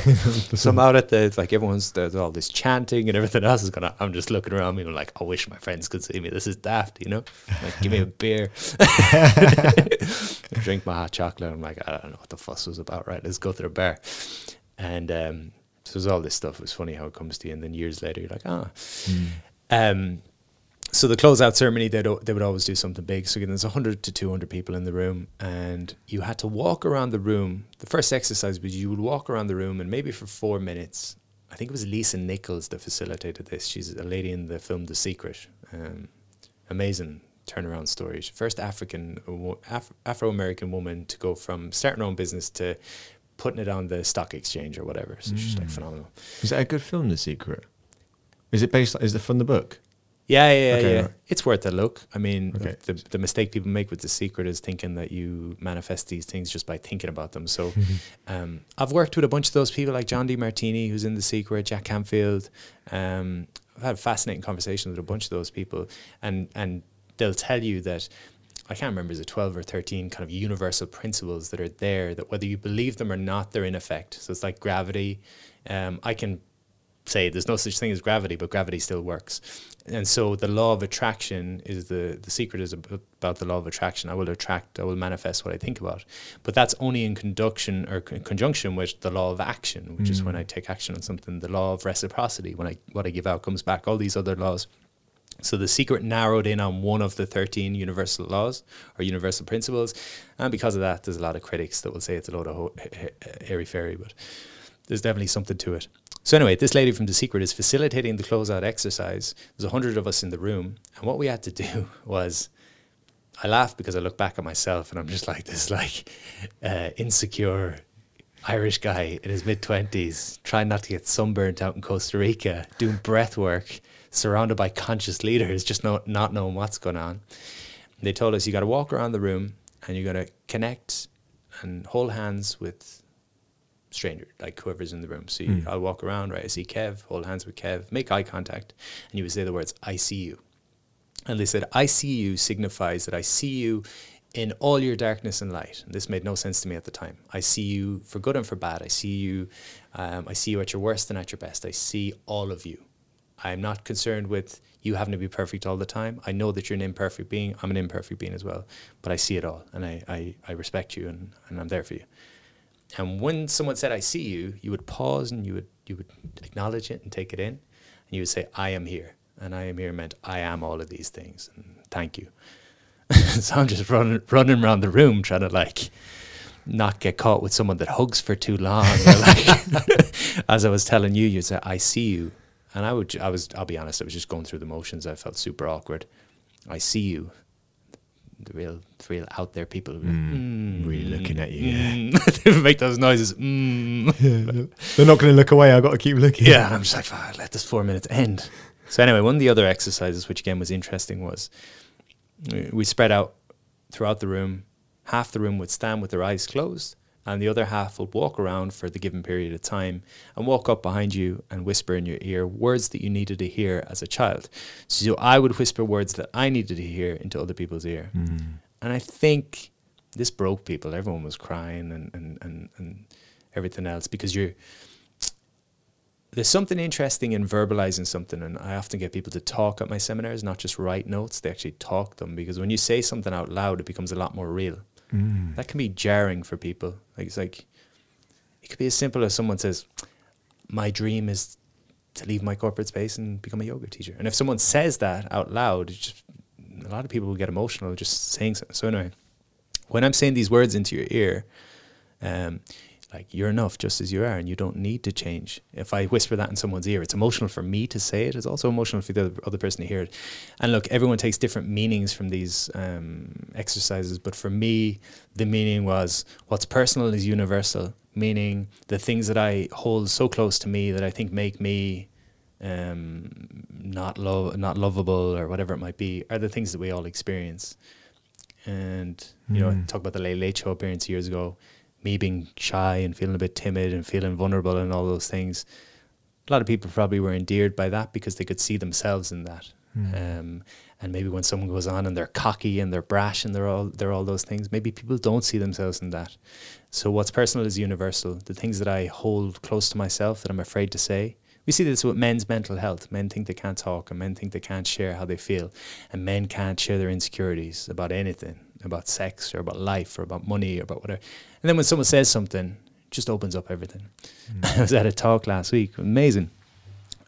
so I'm out at the like everyone's there's all this chanting and everything else is gonna. I'm just looking around me and I'm like, I wish my friends could see me. This is daft, you know. Like, give me a beer. Drink my hot chocolate. I'm like, I don't know what the fuss was about. Right, let's go to the bar. And um, so there's all this stuff. It was funny how it comes to you, and then years later, you're like, ah. Um, so the closeout ceremony, they they would always do something big. So again, there's 100 to 200 people in the room, and you had to walk around the room. The first exercise was you would walk around the room, and maybe for four minutes, I think it was Lisa Nichols that facilitated this. She's a lady in the film The Secret. Um, amazing turnaround story. She's first African Af- Afro American woman to go from starting her own business to putting it on the stock exchange or whatever. So she's like phenomenal. Is that a good film, The Secret? Is it based? Is it from the book? Yeah, yeah, Okay, yeah. right. It's worth a look. I mean, Okay. the, the mistake people make with the secret is thinking that you manifest these things just by thinking about them. So, um, I've worked with a bunch of those people, like John Demartini, who's in the secret, Jack Canfield. Um, I've had fascinating conversations with a bunch of those people, and and they'll tell you that I can't remember is it twelve or thirteen kind of universal principles that are there that whether you believe them or not, they're in effect. So it's like gravity. Um, I can say there's no such thing as gravity, but gravity still works. And so the law of attraction is the the secret is about the law of attraction. I will attract, I will manifest what I think about. But that's only in conduction or con- conjunction with the law of action, which is when mm. I take action on something. The law of reciprocity, when I what I give out comes back. All these other laws. So the secret narrowed in on one of the 13 universal laws or universal principles. And because of that, there's a lot of critics that will say it's a load of ho- airy fairy, but there's definitely something to it. So anyway, this lady from The Secret is facilitating the closeout exercise. There's a hundred of us in the room, and what we had to do was, I laugh because I look back at myself and I'm just like this, like uh, insecure Irish guy in his mid twenties, trying not to get sunburnt out in Costa Rica, doing breath work, surrounded by conscious leaders, just not not knowing what's going on. They told us you got to walk around the room and you got to connect and hold hands with stranger, like whoever's in the room. So you, I'll walk around, right? I see Kev, hold hands with Kev, make eye contact, and you would say the words, I see you. And they said, I see you signifies that I see you in all your darkness and light. And this made no sense to me at the time. I see you for good and for bad. I see you, um, I see you at your worst and at your best. I see all of you. I'm not concerned with you having to be perfect all the time. I know that you're an imperfect being. I'm an imperfect being as well. But I see it all and I, I, I respect you and, and I'm there for you. And when someone said, I see you, you would pause and you would, you would acknowledge it and take it in. And you would say, I am here. And I am here meant I am all of these things. And thank you. so I'm just running, running around the room trying to like not get caught with someone that hugs for too long. Like, as I was telling you, you'd say, I see you. And I would, I was, I'll be honest, I was just going through the motions. I felt super awkward. I see you. The real, the real out there people. who- Really looking at you. Yeah. Mm. they would make those noises. Mm. They're not going to look away. I've got to keep looking. Yeah, and I'm just like, "Fuck, let this four minutes end. So anyway, one of the other exercises, which again was interesting, was uh, we spread out throughout the room. Half the room would stand with their eyes closed, and the other half would walk around for the given period of time and walk up behind you and whisper in your ear words that you needed to hear as a child. So I would whisper words that I needed to hear into other people's ear. Hmm. And I think this broke people. Everyone was crying and, and, and, and everything else because you're there's something interesting in verbalizing something and i often get people to talk at my seminars not just write notes they actually talk them because when you say something out loud it becomes a lot more real that can be jarring for people. Like it's like it could be as simple as someone says my dream is to leave my corporate space and become a yoga teacher. And if someone says that out loud just a lot of people will get emotional just saying so so anyway when i'm saying these words into your ear um, like you're enough just as you are and you don't need to change. If i whisper that in someone's ear it's emotional for me to say it it's also emotional for the other, person to hear it. And look everyone takes different meanings from these um, exercises but for me the meaning was what's personal is universal meaning the things that i hold so close to me that i think make me um, not love not lovable or whatever it might be are the things that we all experience. And you know, I talk about the Late Late Show appearance years ago, me being shy and feeling a bit timid and feeling vulnerable and all those things. A lot of people probably were endeared by that because they could see themselves in that. Um, and maybe when someone goes on and they're cocky and they're brash and they're all they're all those things, maybe people don't see themselves in that. So what's personal is universal. The things that I hold close to myself that I'm afraid to say. We see this with men's mental health. Men think they can't talk and men think they can't share how they feel. And men can't share their insecurities about anything, about sex or about life or about money or about whatever. And then when someone says something, it just opens up everything. Hmm. I was at a talk last week, amazing.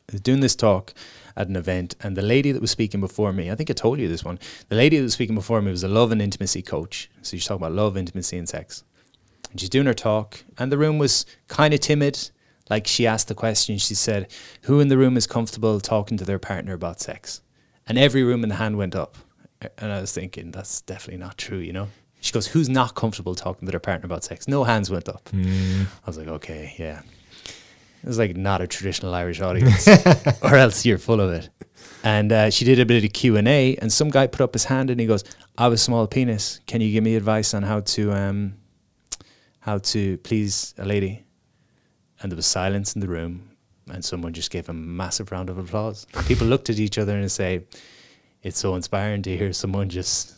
I was doing this talk at an event, and the lady that was speaking before me, I think I told you this one, the lady that was speaking before me was a love and intimacy coach. So she's talking about love, intimacy, and sex. And she's doing her talk, and the room was kind of timid, Like she asked the question, she said, Who in the room is comfortable talking to their partner about sex? And every room in the hand went up. And I was thinking, that's definitely not true, you know? She goes, Who's not comfortable talking to their partner about sex? No hands went up. I was like, Okay, yeah. It was like not a traditional Irish audience, or else you're full of it. And uh, she did a bit of Q and A, and some guy put up his hand and he goes, "I have a small penis. Can you give me advice on how to um, how to please a lady?" And there was silence in the room, and someone just gave a massive round of applause. People looked at each other and say, "It's so inspiring to hear someone just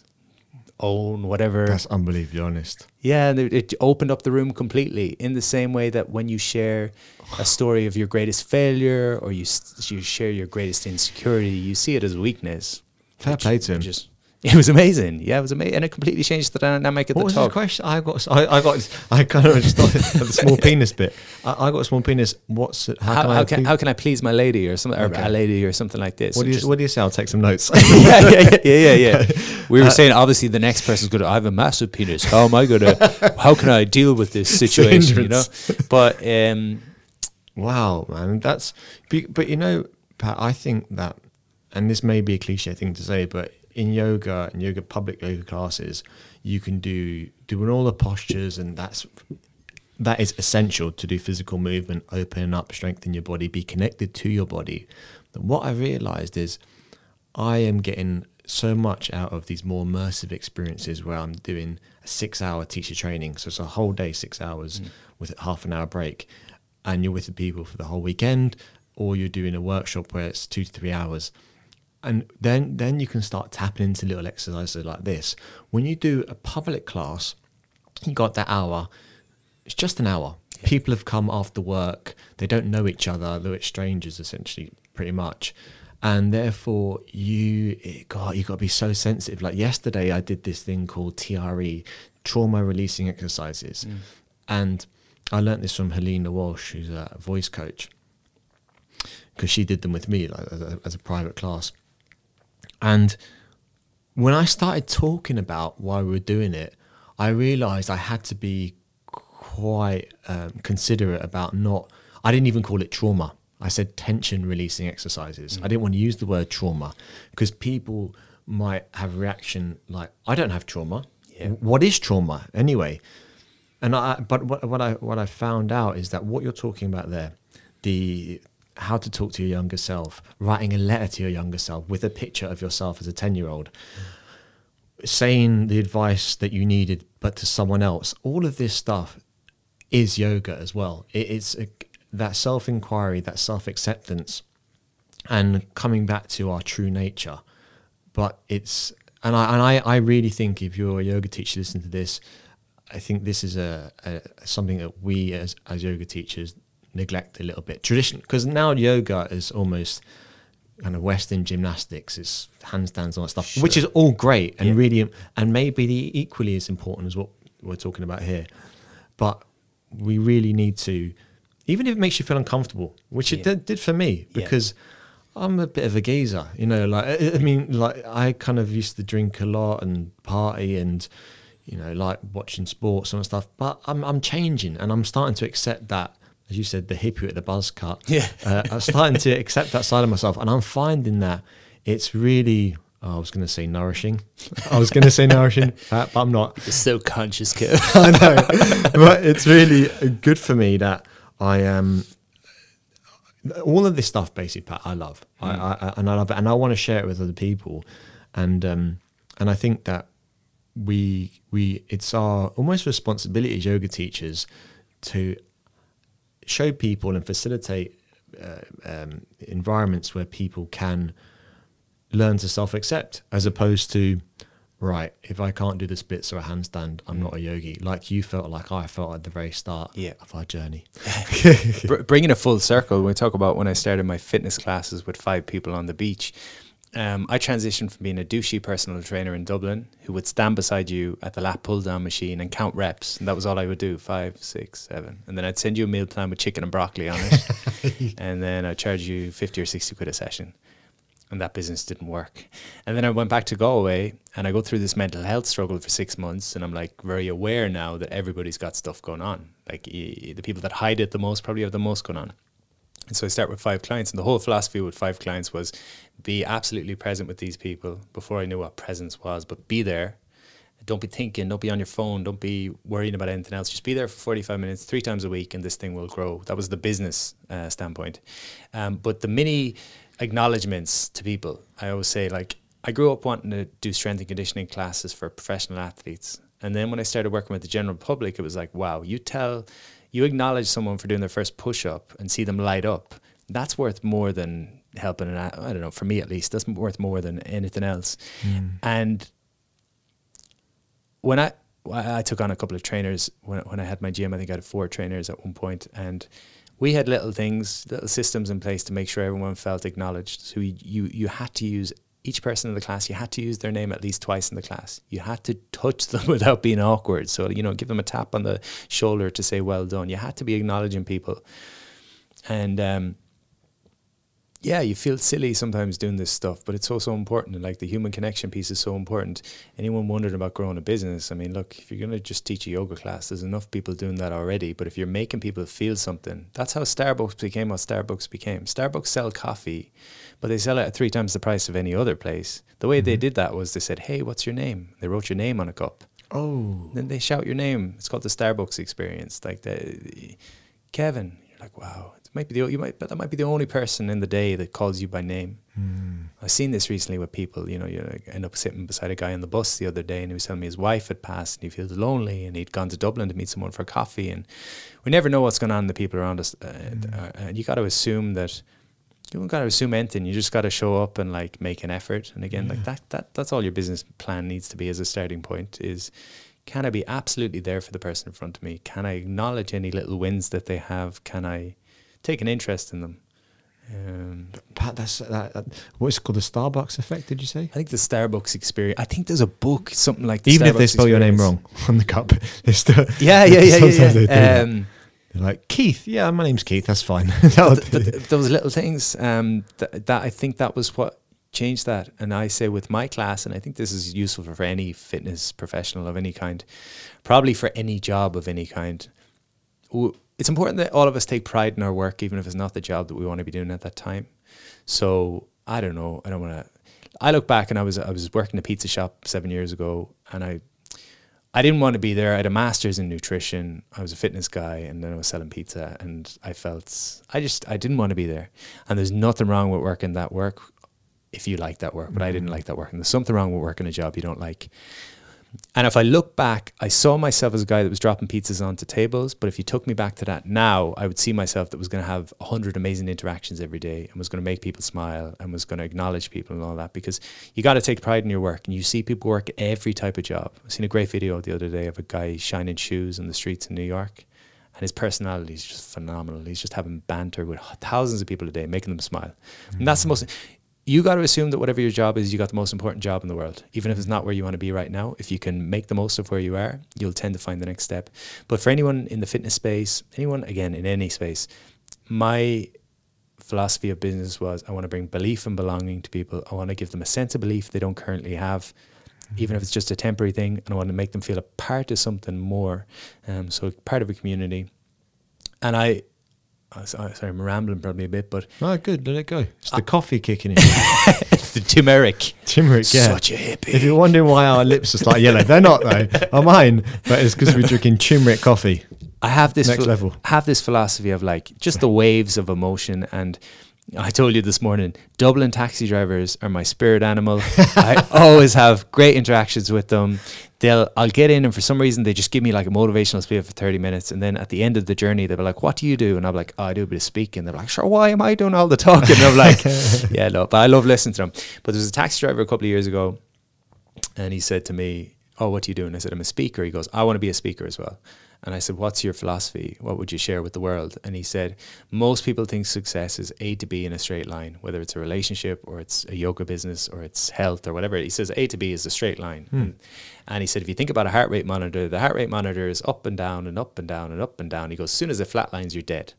own whatever." That's unbelievably honest. Yeah, and it, opened up the room completely in the same way that when you share a story of your greatest failure or you you share your greatest insecurity, you see it as weakness. Fair play to him. Just it was amazing. Yeah, it was amazing, and it completely changed the dynamic at What the was top. his question? I got, I, I got, I kind of just thought the small penis bit. I, I got a small penis. What's it? How, How, can I? how, can, please- how can I please my lady or something, or a lady or something like this? what do you, Just- what do you say? I'll take some notes. yeah, yeah, yeah, yeah, yeah. We were saying obviously the next person's going to. I have a massive penis. How am I going to? How can I deal with this situation? You know, but um, Wow, man, that's but you know, Pat, I think that, and this may be a cliche thing to say, but in yoga and yoga public yoga classes, you can do doing all the postures, and that's that is essential to do physical movement, open up, strengthen your body, be connected to your body. But what I realized is, I am getting so much out of these more immersive experiences where I'm doing a six hour teacher training. So it's a whole day, six hours mm. with a half an hour break. And you're with the people for the whole weekend, or you're doing a workshop where it's two to three hours. And then, then you can start tapping into little exercises like this. When you do a public class, you got that hour, it's just an hour. People have come after work, they don't know each other, they're strangers essentially, pretty much. And therefore, you, God, you got to be so sensitive. Like yesterday, I did this thing called TRE, trauma releasing exercises. Mm. And I learnt this from Helena Walsh, who's a voice coach, because she did them with me like, as, a, as a private class. And when I started talking about why we were doing it, I realized I had to be quite um, considerate about not, I didn't even call it trauma. I said tension releasing exercises. I didn't want to use the word trauma because people might have a reaction like, I don't have trauma. Yeah. What is trauma anyway? And I, but what, what I what I found out is that what you're talking about there, the how to talk to your younger self, writing a letter to your younger self with a picture of yourself as a ten year old, saying the advice that you needed, but to someone else. All of this stuff is yoga as well. It, it's a, that self inquiry, that self acceptance, and coming back to our true nature. But it's and I and I, I really think if you're a yoga teacher, listen to this. I think this is a, a something that we as as yoga teachers neglect a little bit. Tradition because now yoga is almost kind of Western gymnastics. It's handstands and all that stuff, which is all great and Yeah. really and maybe the equally as important as what we're talking about here. But we really need to, even if it makes you feel uncomfortable, which it did, did for me, Yeah. because I'm a bit of a geezer, you know. Like I I mean, like I kind of used to drink a lot and party and you know like watching sports and stuff. But I'm I'm changing and I'm starting to accept that. As you said, the hippie at the buzz cut. Yeah. uh, I'm starting to accept that side of myself, and I'm finding that it's really. Oh, I was going to say nourishing. I was going to say nourishing, uh, but I'm not. You're so conscious, kid. I know, but it's really good for me that I am. all of this stuff, basically, Pat, I love, I, I, and I love it, and I want to share it with other people, and um, and I think that we we it's our almost responsibility as yoga teachers to show people and facilitate uh, um, environments where people can learn to self-accept as opposed to right if i can't do the splits or a handstand i'm not a yogi. Like you felt like i felt at the very start Yeah. of our journey. Br- bringing a full circle, we talk about when I started my fitness classes with five people on the beach, um, I transitioned from being a douchey personal trainer in Dublin who would stand beside you at the lap pull down machine and count reps. And that was all I would do five, six, seven. And then I'd send you a meal plan with chicken and broccoli on it. and then I'd charge you 50 or 60 quid a session. And that business didn't work. And then I went back to Galway and I go through this mental health struggle for six months. And I'm like very aware now that everybody's got stuff going on. Like the people that hide it the most probably have the most going on. And so I start with five clients, and the whole philosophy with five clients was be absolutely present with these people before I knew what presence was, but be there. Don't be thinking, don't be on your phone, don't be worrying about anything else. Just be there for 45 minutes, three times a week, and this thing will grow. That was the business uh, standpoint. Um, but the mini acknowledgements to people, I always say, like, I grew up wanting to do strength and conditioning classes for professional athletes. And then when I started working with the general public, it was like, wow, you tell, you acknowledge someone for doing their first push up and see them light up. That's worth more than helping an, I, don't know, for me at least, that's worth more than anything else. And when I, I I took on a couple of trainers when, when I had my gym, I think I had four trainers at one point, and we had little things, little systems in place to make sure everyone felt acknowledged. So you, you, you had to use each person in the class, you had to use their name at least twice in the class. You had to touch them without being awkward. So, you know, give them a tap on the shoulder to say, well done. You had to be acknowledging people. And, um, yeah, you feel silly sometimes doing this stuff, but it's so so important. And like the human connection piece is so important. Anyone wondering about growing a business? I mean, look, if you're gonna just teach a yoga class, there's enough people doing that already. But if you're making people feel something, that's how Starbucks became what Starbucks became. Starbucks sell coffee, but they sell it at three times the price of any other place. The way they mm-hmm. did that was they said, "Hey, what's your name?" They wrote your name on a cup. Oh, Then they shout your name. It's called the Starbucks experience. Like the Kevin, you're like, wow. Might be the you might, but that might be the only person in the day that calls you by name. I've seen this recently with people. You know, you end up sitting beside a guy on the bus the other day, and he was telling me his wife had passed, and he feels lonely, and he'd gone to Dublin to meet someone for coffee, and we never know what's going on in the people around us, uh, uh, and you got to assume that. You don't got to assume anything. You just got to show up and like make an effort. And again, like that, that, that's all your business plan needs to be as a starting point. Is can I be absolutely there for the person in front of me? Can I acknowledge any little wins that they have? Can I take an interest in them? Um, Pat, that's that, that, what's it called the Starbucks effect? Did you say? I think the Starbucks experience. I think there's a book, something like Even if they Starbucks spell your name wrong on the cup, they still Yeah, yeah, yeah, yeah. they yeah. that. Um, They're like Keith. Yeah, my name's Keith. That's fine. That'll but, but those little things um, that, that I think that was what changed that. And I say with my class, and I think this is useful for, for any fitness professional of any kind, probably for any job of any kind. w- It's important that all of us take pride in our work, even if it's not the job that we want to be doing at that time. So I don't know. I don't want to. I look back and I was I was working a pizza shop seven years ago, and I I didn't want to be there. I had a master's in nutrition. I was a fitness guy, and then I was selling pizza, and I felt I just I didn't want to be there. And there's nothing wrong with working that work if you like that work, but I didn't mm-hmm. like that work. And there's something wrong with working a job you don't like. And if I look back, I saw myself as a guy that was dropping pizzas onto tables. But if you took me back to that now, I would see myself that was going to have a hundred amazing interactions every day and was going to make people smile and was going to acknowledge people and all that. Because you got to take pride in your work, and you see people work every type of job. I seen a great video the other day of a guy shining shoes in the streets in New York, and his personality is just phenomenal. He's just having banter with thousands of people a day, making them smile, and that's the most you got to assume that whatever your job is, you got the most important job in the world. Even if it's not where you want to be right now, if you can make the most of where you are, you'll tend to find the next step. But for anyone in the fitness space, anyone again in any space, my philosophy of business was I want to bring belief and belonging to people. I want to give them a sense of belief they don't currently have, even if it's just a temporary thing, and I want to make them feel a part of something more. Um, so part of a community. And I, oh, sorry, sorry, I'm rambling probably a bit, but Oh, good. Let it go. It's the coffee kicking in. it's the turmeric. Turmeric, yeah. Such a hippie. If you're wondering why our lips are slightly yellow, they're not though. Are mine, but it's because we're drinking turmeric coffee. I have this Next phil- level. have this philosophy of like just the waves of emotion and I told you this morning, Dublin taxi drivers are my spirit animal. I always have great interactions with them. They'll I'll get in and for some reason they just give me like a motivational speech for 30 minutes and then at the end of the journey they'll be like, What do you do? And I'm like, oh, I do a bit of speaking. They're like, Sure, why am I doing all the talking? And I'm like, Yeah, no, but I love listening to them. But there was a taxi driver a couple of years ago and he said to me, Oh, what do you do? And I said, I'm a speaker. He goes, I want to be a speaker as well. And I said, What's your philosophy? What would you share with the world? And he said, Most people think success is A to B in a straight line, whether it's a relationship or it's a yoga business or it's health or whatever. He says A to B is a straight line. Hmm. And, and he said, If you think about a heart rate monitor, the heart rate monitor is up and down and up and down and up and down. He goes, As soon as it flatlines, you're dead.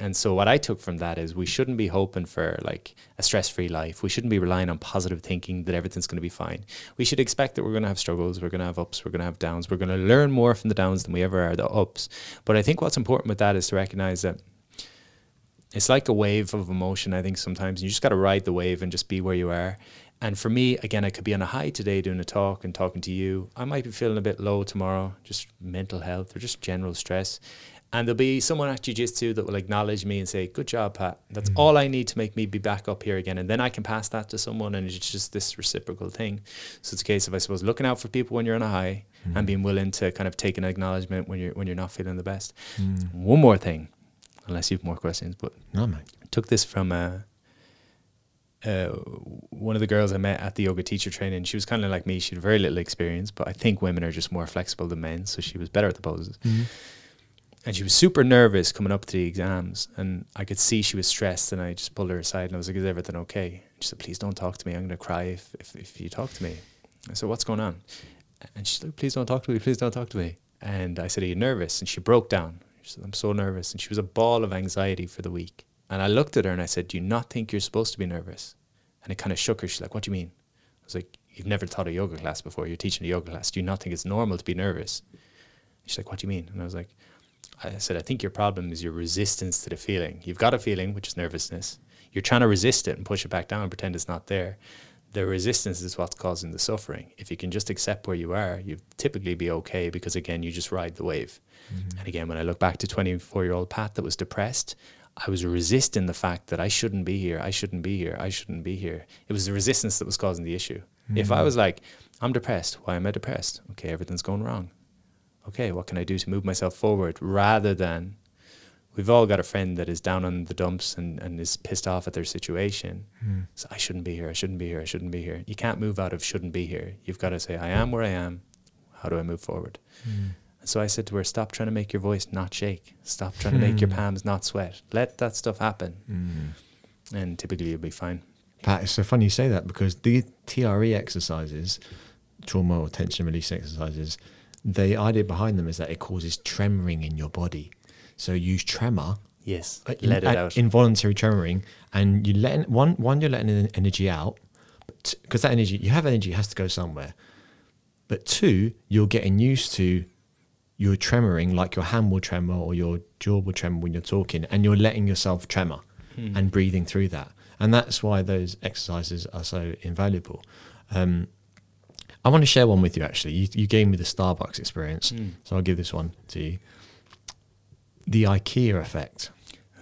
And so what I took from that is we shouldn't be hoping for like a stress-free life. We shouldn't be relying on positive thinking that everything's going to be fine. We should expect that we're going to have struggles, we're going to have ups, we're going to have downs. We're going to learn more from the downs than we ever are the ups. But I think what's important with that is to recognize that it's like a wave of emotion. I think sometimes you just got to ride the wave and just be where you are. And for me, again, I could be on a high today doing a talk and talking to you. I might be feeling a bit low tomorrow, just mental health or just general stress. And there'll be someone at Jiu-Jitsu that will acknowledge me and say, good job, Pat. That's all I need to make me be back up here again. And then I can pass that to someone and it's just this reciprocal thing. So it's a case of, I suppose, looking out for people when you're on a high and being willing to kind of take an acknowledgement when you're, when you're not feeling the best. One more thing, unless you have more questions, but No, mate. took this from uh, uh, one of the girls I met at the yoga teacher training. She was kind of like me. She had very little experience, but I think women are just more flexible than men. So she was better at the poses. And she was super nervous coming up to the exams. And I could see she was stressed. And I just pulled her aside and I was like, Is everything okay? She said, Please don't talk to me. I'm going to cry if, if, if you talk to me. I said, What's going on? And she's like, Please don't talk to me. Please don't talk to me. And I said, Are you nervous? And she broke down. She said, I'm so nervous. And she was a ball of anxiety for the week. And I looked at her and I said, Do you not think you're supposed to be nervous? And it kind of shook her. She's like, What do you mean? I was like, You've never taught a yoga class before. You're teaching a yoga class. Do you not think it's normal to be nervous? She's like, What do you mean? And I was like, I said, I think your problem is your resistance to the feeling. You've got a feeling, which is nervousness. You're trying to resist it and push it back down and pretend it's not there. The resistance is what's causing the suffering. If you can just accept where you are, you'd typically be okay because, again, you just ride the wave. Mm-hmm. And again, when I look back to 24 year old Pat that was depressed, I was resisting the fact that I shouldn't be here. I shouldn't be here. I shouldn't be here. It was the resistance that was causing the issue. If I mm-hmm. was like, I'm depressed, why am I depressed? Okay, everything's going wrong okay, what can I do to move myself forward rather than we've all got a friend that is down on the dumps and, and is pissed off at their situation. Hmm. So I shouldn't be here, I shouldn't be here, I shouldn't be here. You can't move out of shouldn't be here. You've got to say, I am where I am. How do I move forward? And so I said to her, stop trying to make your voice not shake. Stop trying to make your hmm. palms not sweat. Let that stuff happen. And typically you'll be fine. Pat, it's so funny you say that because the TRE exercises, trauma or tension release exercises, the idea behind them is that it causes tremoring in your body. So you use tremor, Yes. uh, Let in- it uh, out. involuntary tremoring, and you let one one you're letting the energy out, because that energy you have energy it has to go somewhere. But two, you're getting used to you're tremoring like your hand will tremor or your jaw will tremor when you're talking, and you're letting yourself tremor and breathing through that. And that's why those exercises are so invaluable. Um, I want to share one with you actually. You, you gave me the Starbucks experience, hmm. so I'll give this one to you. The IKEA effect.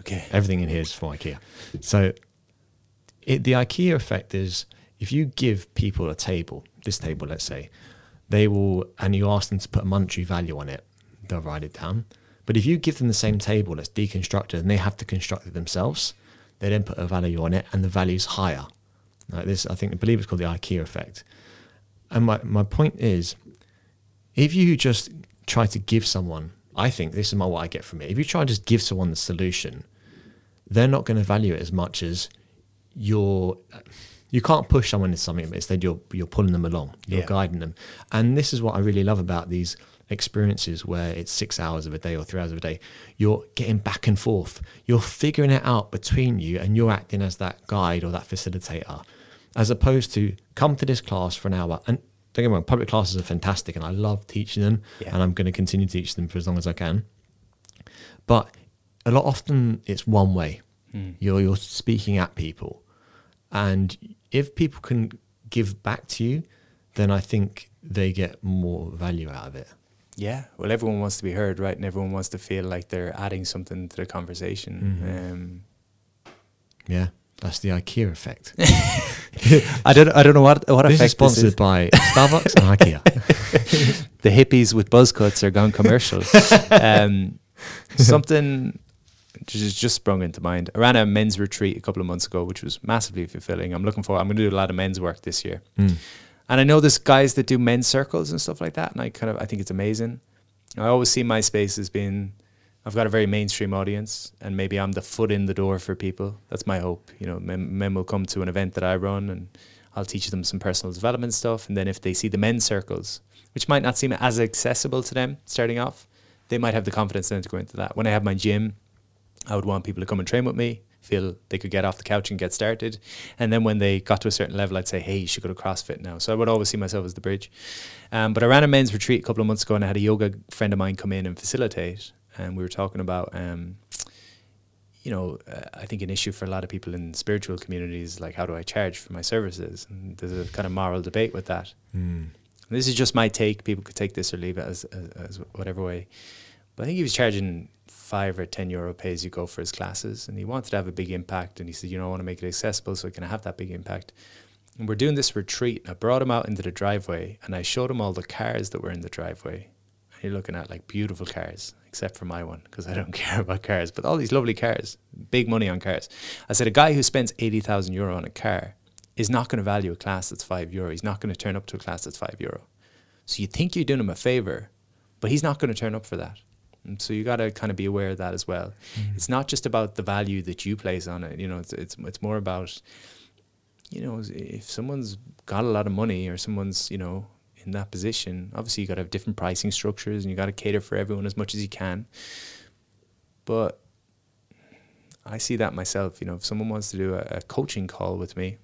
okay. Everything in here is for IKEA. So it, the IKEA effect is if you give people a table, this table, let's say, they will, and you ask them to put a monetary value on it, they'll write it down. But if you give them the same table that's deconstructed and they have to construct it themselves, they then put a value on it and the value's higher. Like this, I think, I believe it's called the IKEA effect. And my, my point is, if you just try to give someone, I think this is my what I get from it. If you try to just give someone the solution, they're not going to value it as much as you're. You can't push someone into something, but instead you're you're pulling them along, you're Yeah. guiding them, and this is what I really love about these experiences where it's six hours of a day or three hours of a day. You're getting back and forth. You're figuring it out between you, and you're acting as that guide or that facilitator, as opposed to come to this class for an hour and. Don't get me wrong, public classes are fantastic and I love teaching them Yeah. and I'm going to continue to teach them for as long as I can. But a lot often it's one way. You're you're speaking at people, and if people can give back to you, then I think they get more value out of it. Yeah, well, everyone wants to be heard, right? And everyone wants to feel like they're adding something to the conversation. Um, Yeah, that's the IKEA effect. I don't, I don't know what what this is effect sponsored this is. by Starbucks and IKEA. The hippies with buzz cuts are gone commercial. um, something just just sprung into mind. I ran a men's retreat a couple of months ago, which was massively fulfilling. I'm looking for. I'm going to do a lot of men's work this year. Mm. And I know there's guys that do men's circles and stuff like that, and I kind of I think it's amazing. I always see my space as being I've got a very mainstream audience, and maybe I'm the foot in the door for people. That's my hope. You know, men, men will come to an event that I run, and I'll teach them some personal development stuff. And then if they see the men's circles, which might not seem as accessible to them starting off, they might have the confidence then to go into that. When I have my gym, I would want people to come and train with me, feel they could get off the couch and get started. And then when they got to a certain level, I'd say, hey, you should go to CrossFit now. So I would always see myself as the bridge. Um, but I ran a men's retreat a couple of months ago and I had a yoga friend of mine come in and facilitate. And we were talking about, um, you know, uh, I think an issue for a lot of people in spiritual communities, like how do I charge for my services? And there's a kind of moral debate with that. Mm. This is just my take. People could take this or leave it as, as, as whatever way. But I think he was charging five or ten euro pay as you go for his classes, and he wanted to have a big impact. And he said, you know, I want to make it accessible so I can have that big impact. And we're doing this retreat. I brought him out into the driveway, and I showed him all the cars that were in the driveway. And you're looking at like beautiful cars, except for my one because I don't care about cars. But all these lovely cars, big money on cars. I said, a guy who spends eighty thousand euro on a car is not going to value a class that's five euro. He's not going to turn up to a class that's five euro. So you think you're doing him a favor, but he's not going to turn up for that. And so you got to kind of be aware of that as well. Mm-hmm. It's not just about the value that you place on it. You know, it's it's it's more about, you know, if someone's got a lot of money or someone's you know in that position, obviously you got to have different pricing structures and you got to cater for everyone as much as you can. But I see that myself. You know, if someone wants to do a, a coaching call with me,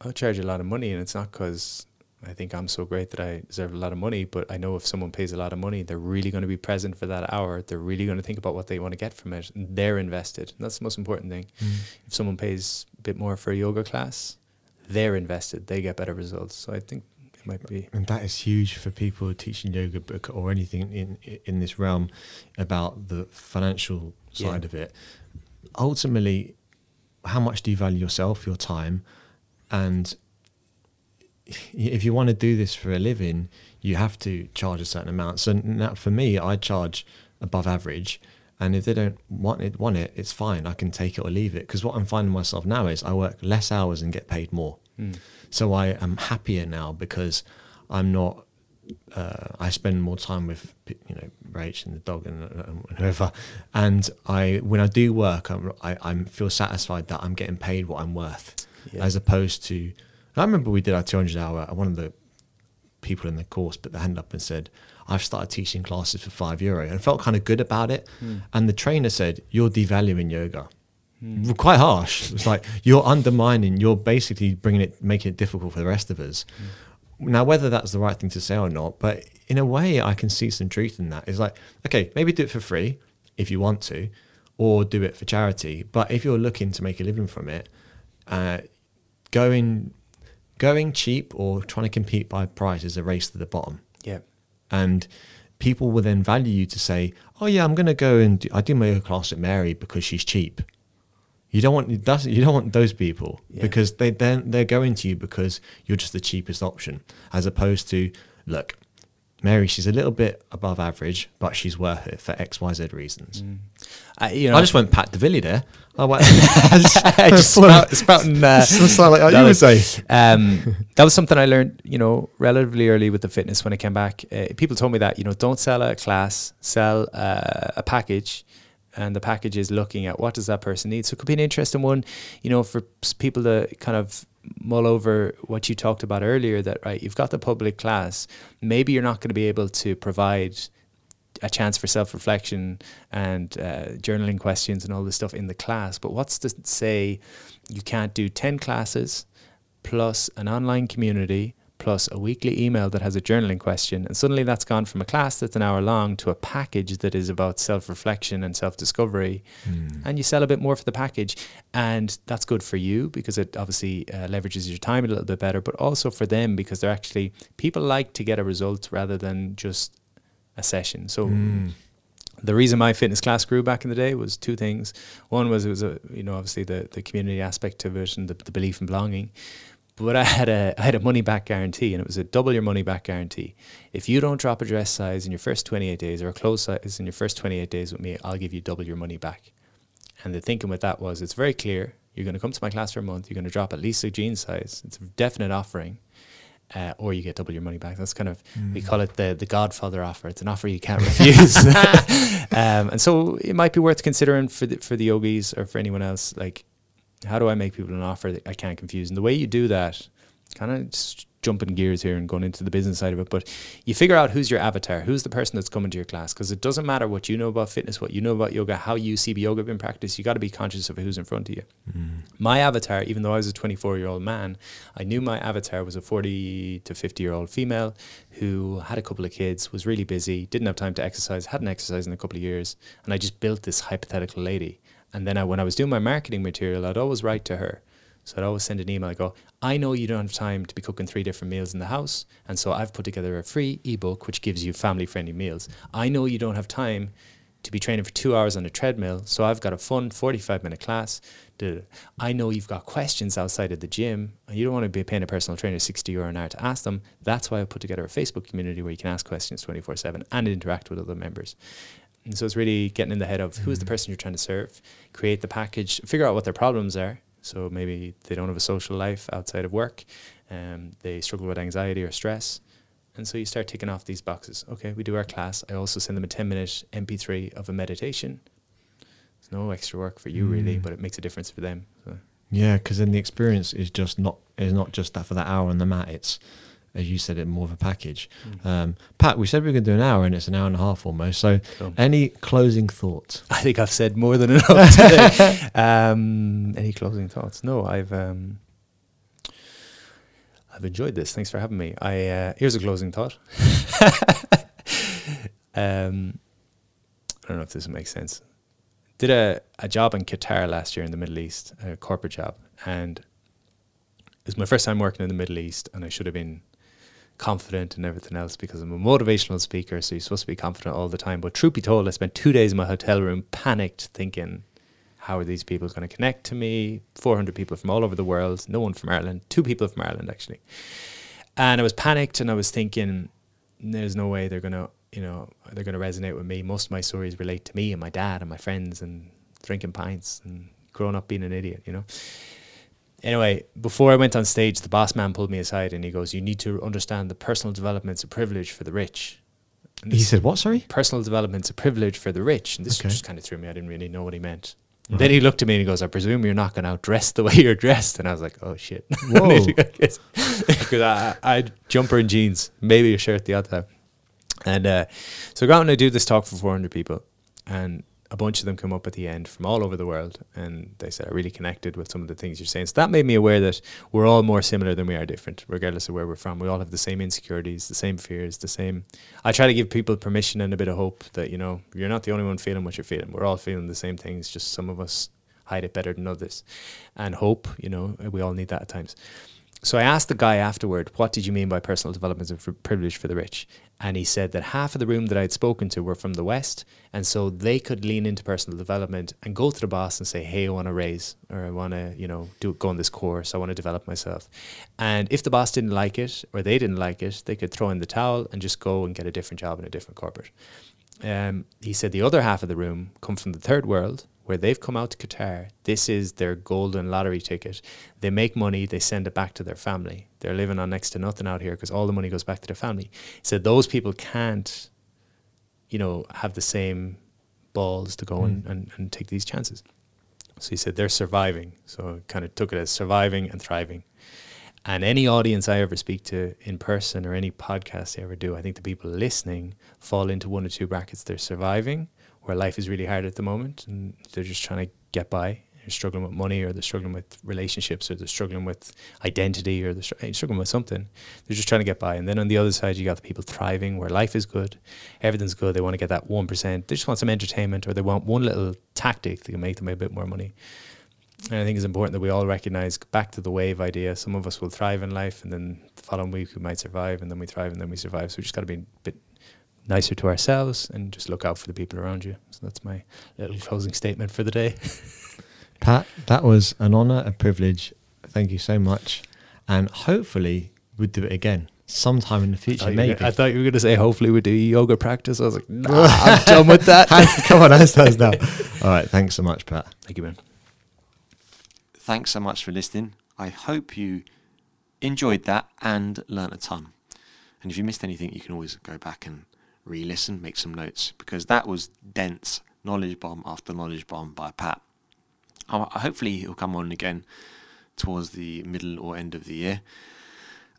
I'll charge a lot of money, and it's not because I think I'm so great that I deserve a lot of money. But I know if someone pays a lot of money, they're really going to be present for that hour. They're really going to think about what they want to get from it. And they're invested. And that's the most important thing. Mm. If someone pays a bit more for a yoga class, they're invested. They get better results. So I think might be. And that is huge for people teaching yoga book or anything in in this realm about the financial side yeah. of it. Ultimately, how much do you value yourself, your time? and if you want to do this for a living, you have to charge a certain amount. So now for me, I charge above average, and if they don't want it, want it, it's fine. I can take it or leave it. Because what I'm finding myself now is I work less hours and get paid more. Mm. So I am happier now because I'm not. Uh, I spend more time with you know Rach and the dog and, and whoever, and I when I do work, I'm, I I feel satisfied that I'm getting paid what I'm worth yeah. as opposed to. I remember we did our 200 hour. One of the people in the course put their hand up and said, "I've started teaching classes for five euro," and felt kind of good about it. Mm. And the trainer said, "You're devaluing yoga." Mm. Quite harsh. It's like you're undermining. You're basically bringing it, making it difficult for the rest of us. Mm. Now, whether that's the right thing to say or not, but in a way, I can see some truth in that. It's like, okay, maybe do it for free if you want to, or do it for charity. But if you're looking to make a living from it, uh, going going cheap or trying to compete by price is a race to the bottom. Yeah. And people will then value you to say, "Oh yeah, I'm going to go and do, I do my yoga class at Mary because she's cheap." You don't want that's, you don't want those people yeah. because they then they're going to you because you're just the cheapest option, as opposed to look, Mary, she's a little bit above average, but she's worth it for X, Y, Z reasons. Mm. I, you know, I just went Pat Divilly there. I went just spout, spouting. Uh, like you would say. Um, that was something I learned, you know, relatively early with the fitness when I came back. Uh, people told me that you know, don't sell a class, sell uh, a package and the package is looking at what does that person need. So it could be an interesting one, you know, for people to kind of mull over what you talked about earlier that right you've got the public class maybe you're not going to be able to provide a chance for self-reflection and uh, journaling questions and all this stuff in the class but what's to say you can't do 10 classes plus an online community plus a weekly email that has a journaling question. And suddenly that's gone from a class that's an hour long to a package that is about self reflection and self discovery. Mm. And you sell a bit more for the package. And that's good for you because it obviously uh, leverages your time a little bit better, but also for them because they're actually, people like to get a result rather than just a session. So, mm. The reason my fitness class grew back in the day was two things. One was it was a you know obviously the, the community aspect of it and the, the belief in belonging, but I had a I had a money back guarantee, and it was a double your money back guarantee. If you don't drop a dress size in your first 28 days or a clothes size in your first 28 days with me, I'll give you double your money back. And the thinking with that was, it's very clear. You're going to come to my class for a month. You're going to drop at least a jean size. It's a definite offering. Uh, or you get double your money back. That's kind of mm. we call it the the Godfather offer. It's an offer you can't refuse. um, and so it might be worth considering for the for the yogis or for anyone else. Like how do I make people an offer that I can't confuse? And the way you do that, kind of jumping gears here and going into the business side of it, but you figure out who's your avatar, who's the person that's coming to your class, because it doesn't matter what you know about fitness, what you know about yoga, how you see yoga being practiced. You got to be conscious of who's in front of you. Mm. My avatar, even though I was a 24 year old man, I knew my avatar was a 40 to 50 year old female who had a couple of kids, was really busy, didn't have time to exercise, hadn't exercised in a couple of years, and I just built this hypothetical lady. And then I, when I was doing my marketing material, I'd always write to her. So I'd always send an email. I go, I know you don't have time to be cooking three different meals in the house, and so I've put together a free ebook which gives you family-friendly meals. I know you don't have time to be training for two hours on a treadmill, so I've got a fun 45-minute class. I know you've got questions outside of the gym, and you don't want to be paying a personal trainer 60 euro an hour to ask them. That's why I put together a Facebook community where you can ask questions 24/7 and interact with other members. And so it's really getting in the head of who's the person you're trying to serve, create the package, figure out what their problems are. So maybe they don't have a social life outside of work, um, they struggle with anxiety or stress. And so you start ticking off these boxes. Okay, we do our class. I also send them a 10 minute MP3 of a meditation. It's no extra work for you really, Mm. but it makes a difference for them. So Yeah, because then the experience is just not is not just that for that hour on the mat. It's as you said, it more of a package. Um, Pat, we said we were going to do an hour, and it's an hour and a half almost. So, Cool. any closing thoughts? I think I've said more than enough today. um, any closing thoughts? No, I've um, I've enjoyed this. Thanks for having me. I uh, here's a closing thought. um, I don't know if this makes sense. Did a, a job in Qatar last year in the Middle East, a corporate job, and it was my first time working in the Middle East, and I should have been confident and everything else because I'm a motivational speaker, so you're supposed to be confident all the time. But truth be told, I spent two days in my hotel room, panicked, thinking, how are these people going to connect to me? 400 people from all over the world, no one from Ireland, two people from Ireland actually. And I was panicked and I was thinking, there's no way they're going to, you know, they're going to resonate with me. Most of my stories relate to me and my dad and my friends and drinking pints and growing up being an idiot, you know anyway, before I went on stage, the boss man pulled me aside and he goes, "You need to understand that personal development's a privilege for the rich." And He said, "What? Sorry." personal development's a privilege for the rich. And this Okay. just kind of threw me. I didn't really know what he meant. Then he looked at me and he goes, "I presume you're not going to dress the way you're dressed." And I was like, "Oh shit!" Whoa. Because I, I had jumper and jeans, maybe a shirt the other time. And uh, so I go out and I do this talk for 400 people, and a bunch of them come up at the end from all over the world, and they said I really connected with some of the things you're saying. So that made me aware that we're all more similar than we are different, regardless of where we're from. We all have the same insecurities, the same fears, the same. I try to give people permission and a bit of hope that you know you're not the only one feeling what you're feeling. We're all feeling the same things. Just some of us hide it better than others, and hope. You know, we all need that at times. So I asked the guy afterward, what did you mean by personal development is a privilege for the rich? And he said that half of the room that I'd spoken to were from the West. And so they could lean into personal development and go to the boss and say, hey, I want to raise or I want to, you know, do go on this course. I want to develop myself. And if the boss didn't like it or they didn't like it, they could throw in the towel and just go and get a different job in a different corporate. Um, he said the other half of the room come from the third world where they've come out to Qatar. This is their golden lottery ticket. They make money, they send it back to their family. They're living on next to nothing out here because all the money goes back to their family. So those people can't, you know, have the same balls to go and, mm. and, and take these chances. So he said they're surviving. So kind of took it as surviving and thriving. And any audience I ever speak to in person or any podcast I ever do, I think the people listening fall into one or two brackets. They're surviving, where life is really hard at the moment, and they're just trying to get by. They're struggling with money, or they're struggling with relationships, or they're struggling with identity, or they're eh, struggling with something. They're just trying to get by. And then on the other side, you got the people thriving, where life is good, everything's good. They want to get that one percent. They just want some entertainment, or they want one little tactic that can make them a bit more money. And I think it's important that we all recognize back to the wave idea. Some of us will thrive in life, and then the following week we might survive, and then we thrive, and then we survive. So we just got to be a bit nicer to ourselves and just look out for the people around you. So that's my little closing statement for the day. Pat, that was an honour, a privilege. Thank you so much, and hopefully we'll do it again sometime in the future. thought you were maybe. gonna- I thought you were going to say, hopefully we do yoga practice. I was like, nah, I'm done with that. Come on, hands hands now. All right, thanks so much, Pat. Thank you, man. Thanks so much for listening. I hope you enjoyed that and learnt a ton. And if you missed anything, you can always go back and re listen, make some notes, because that was dense knowledge bomb after knowledge bomb by Pat. Hopefully, he'll come on again towards the middle or end of the year.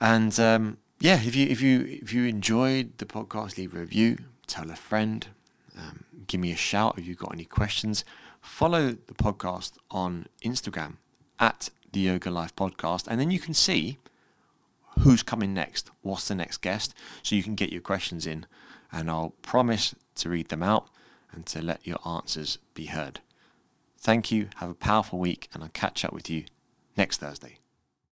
And um, yeah, if you if you if you enjoyed the podcast, leave a review, tell a friend, um, give me a shout if you've got any questions. Follow the podcast on Instagram at the Yoga Life Podcast, and then you can see who's coming next, what's the next guest, so you can get your questions in, and I'll promise to read them out and to let your answers be heard. Thank you. Have a powerful week, and I'll catch up with you next Thursday.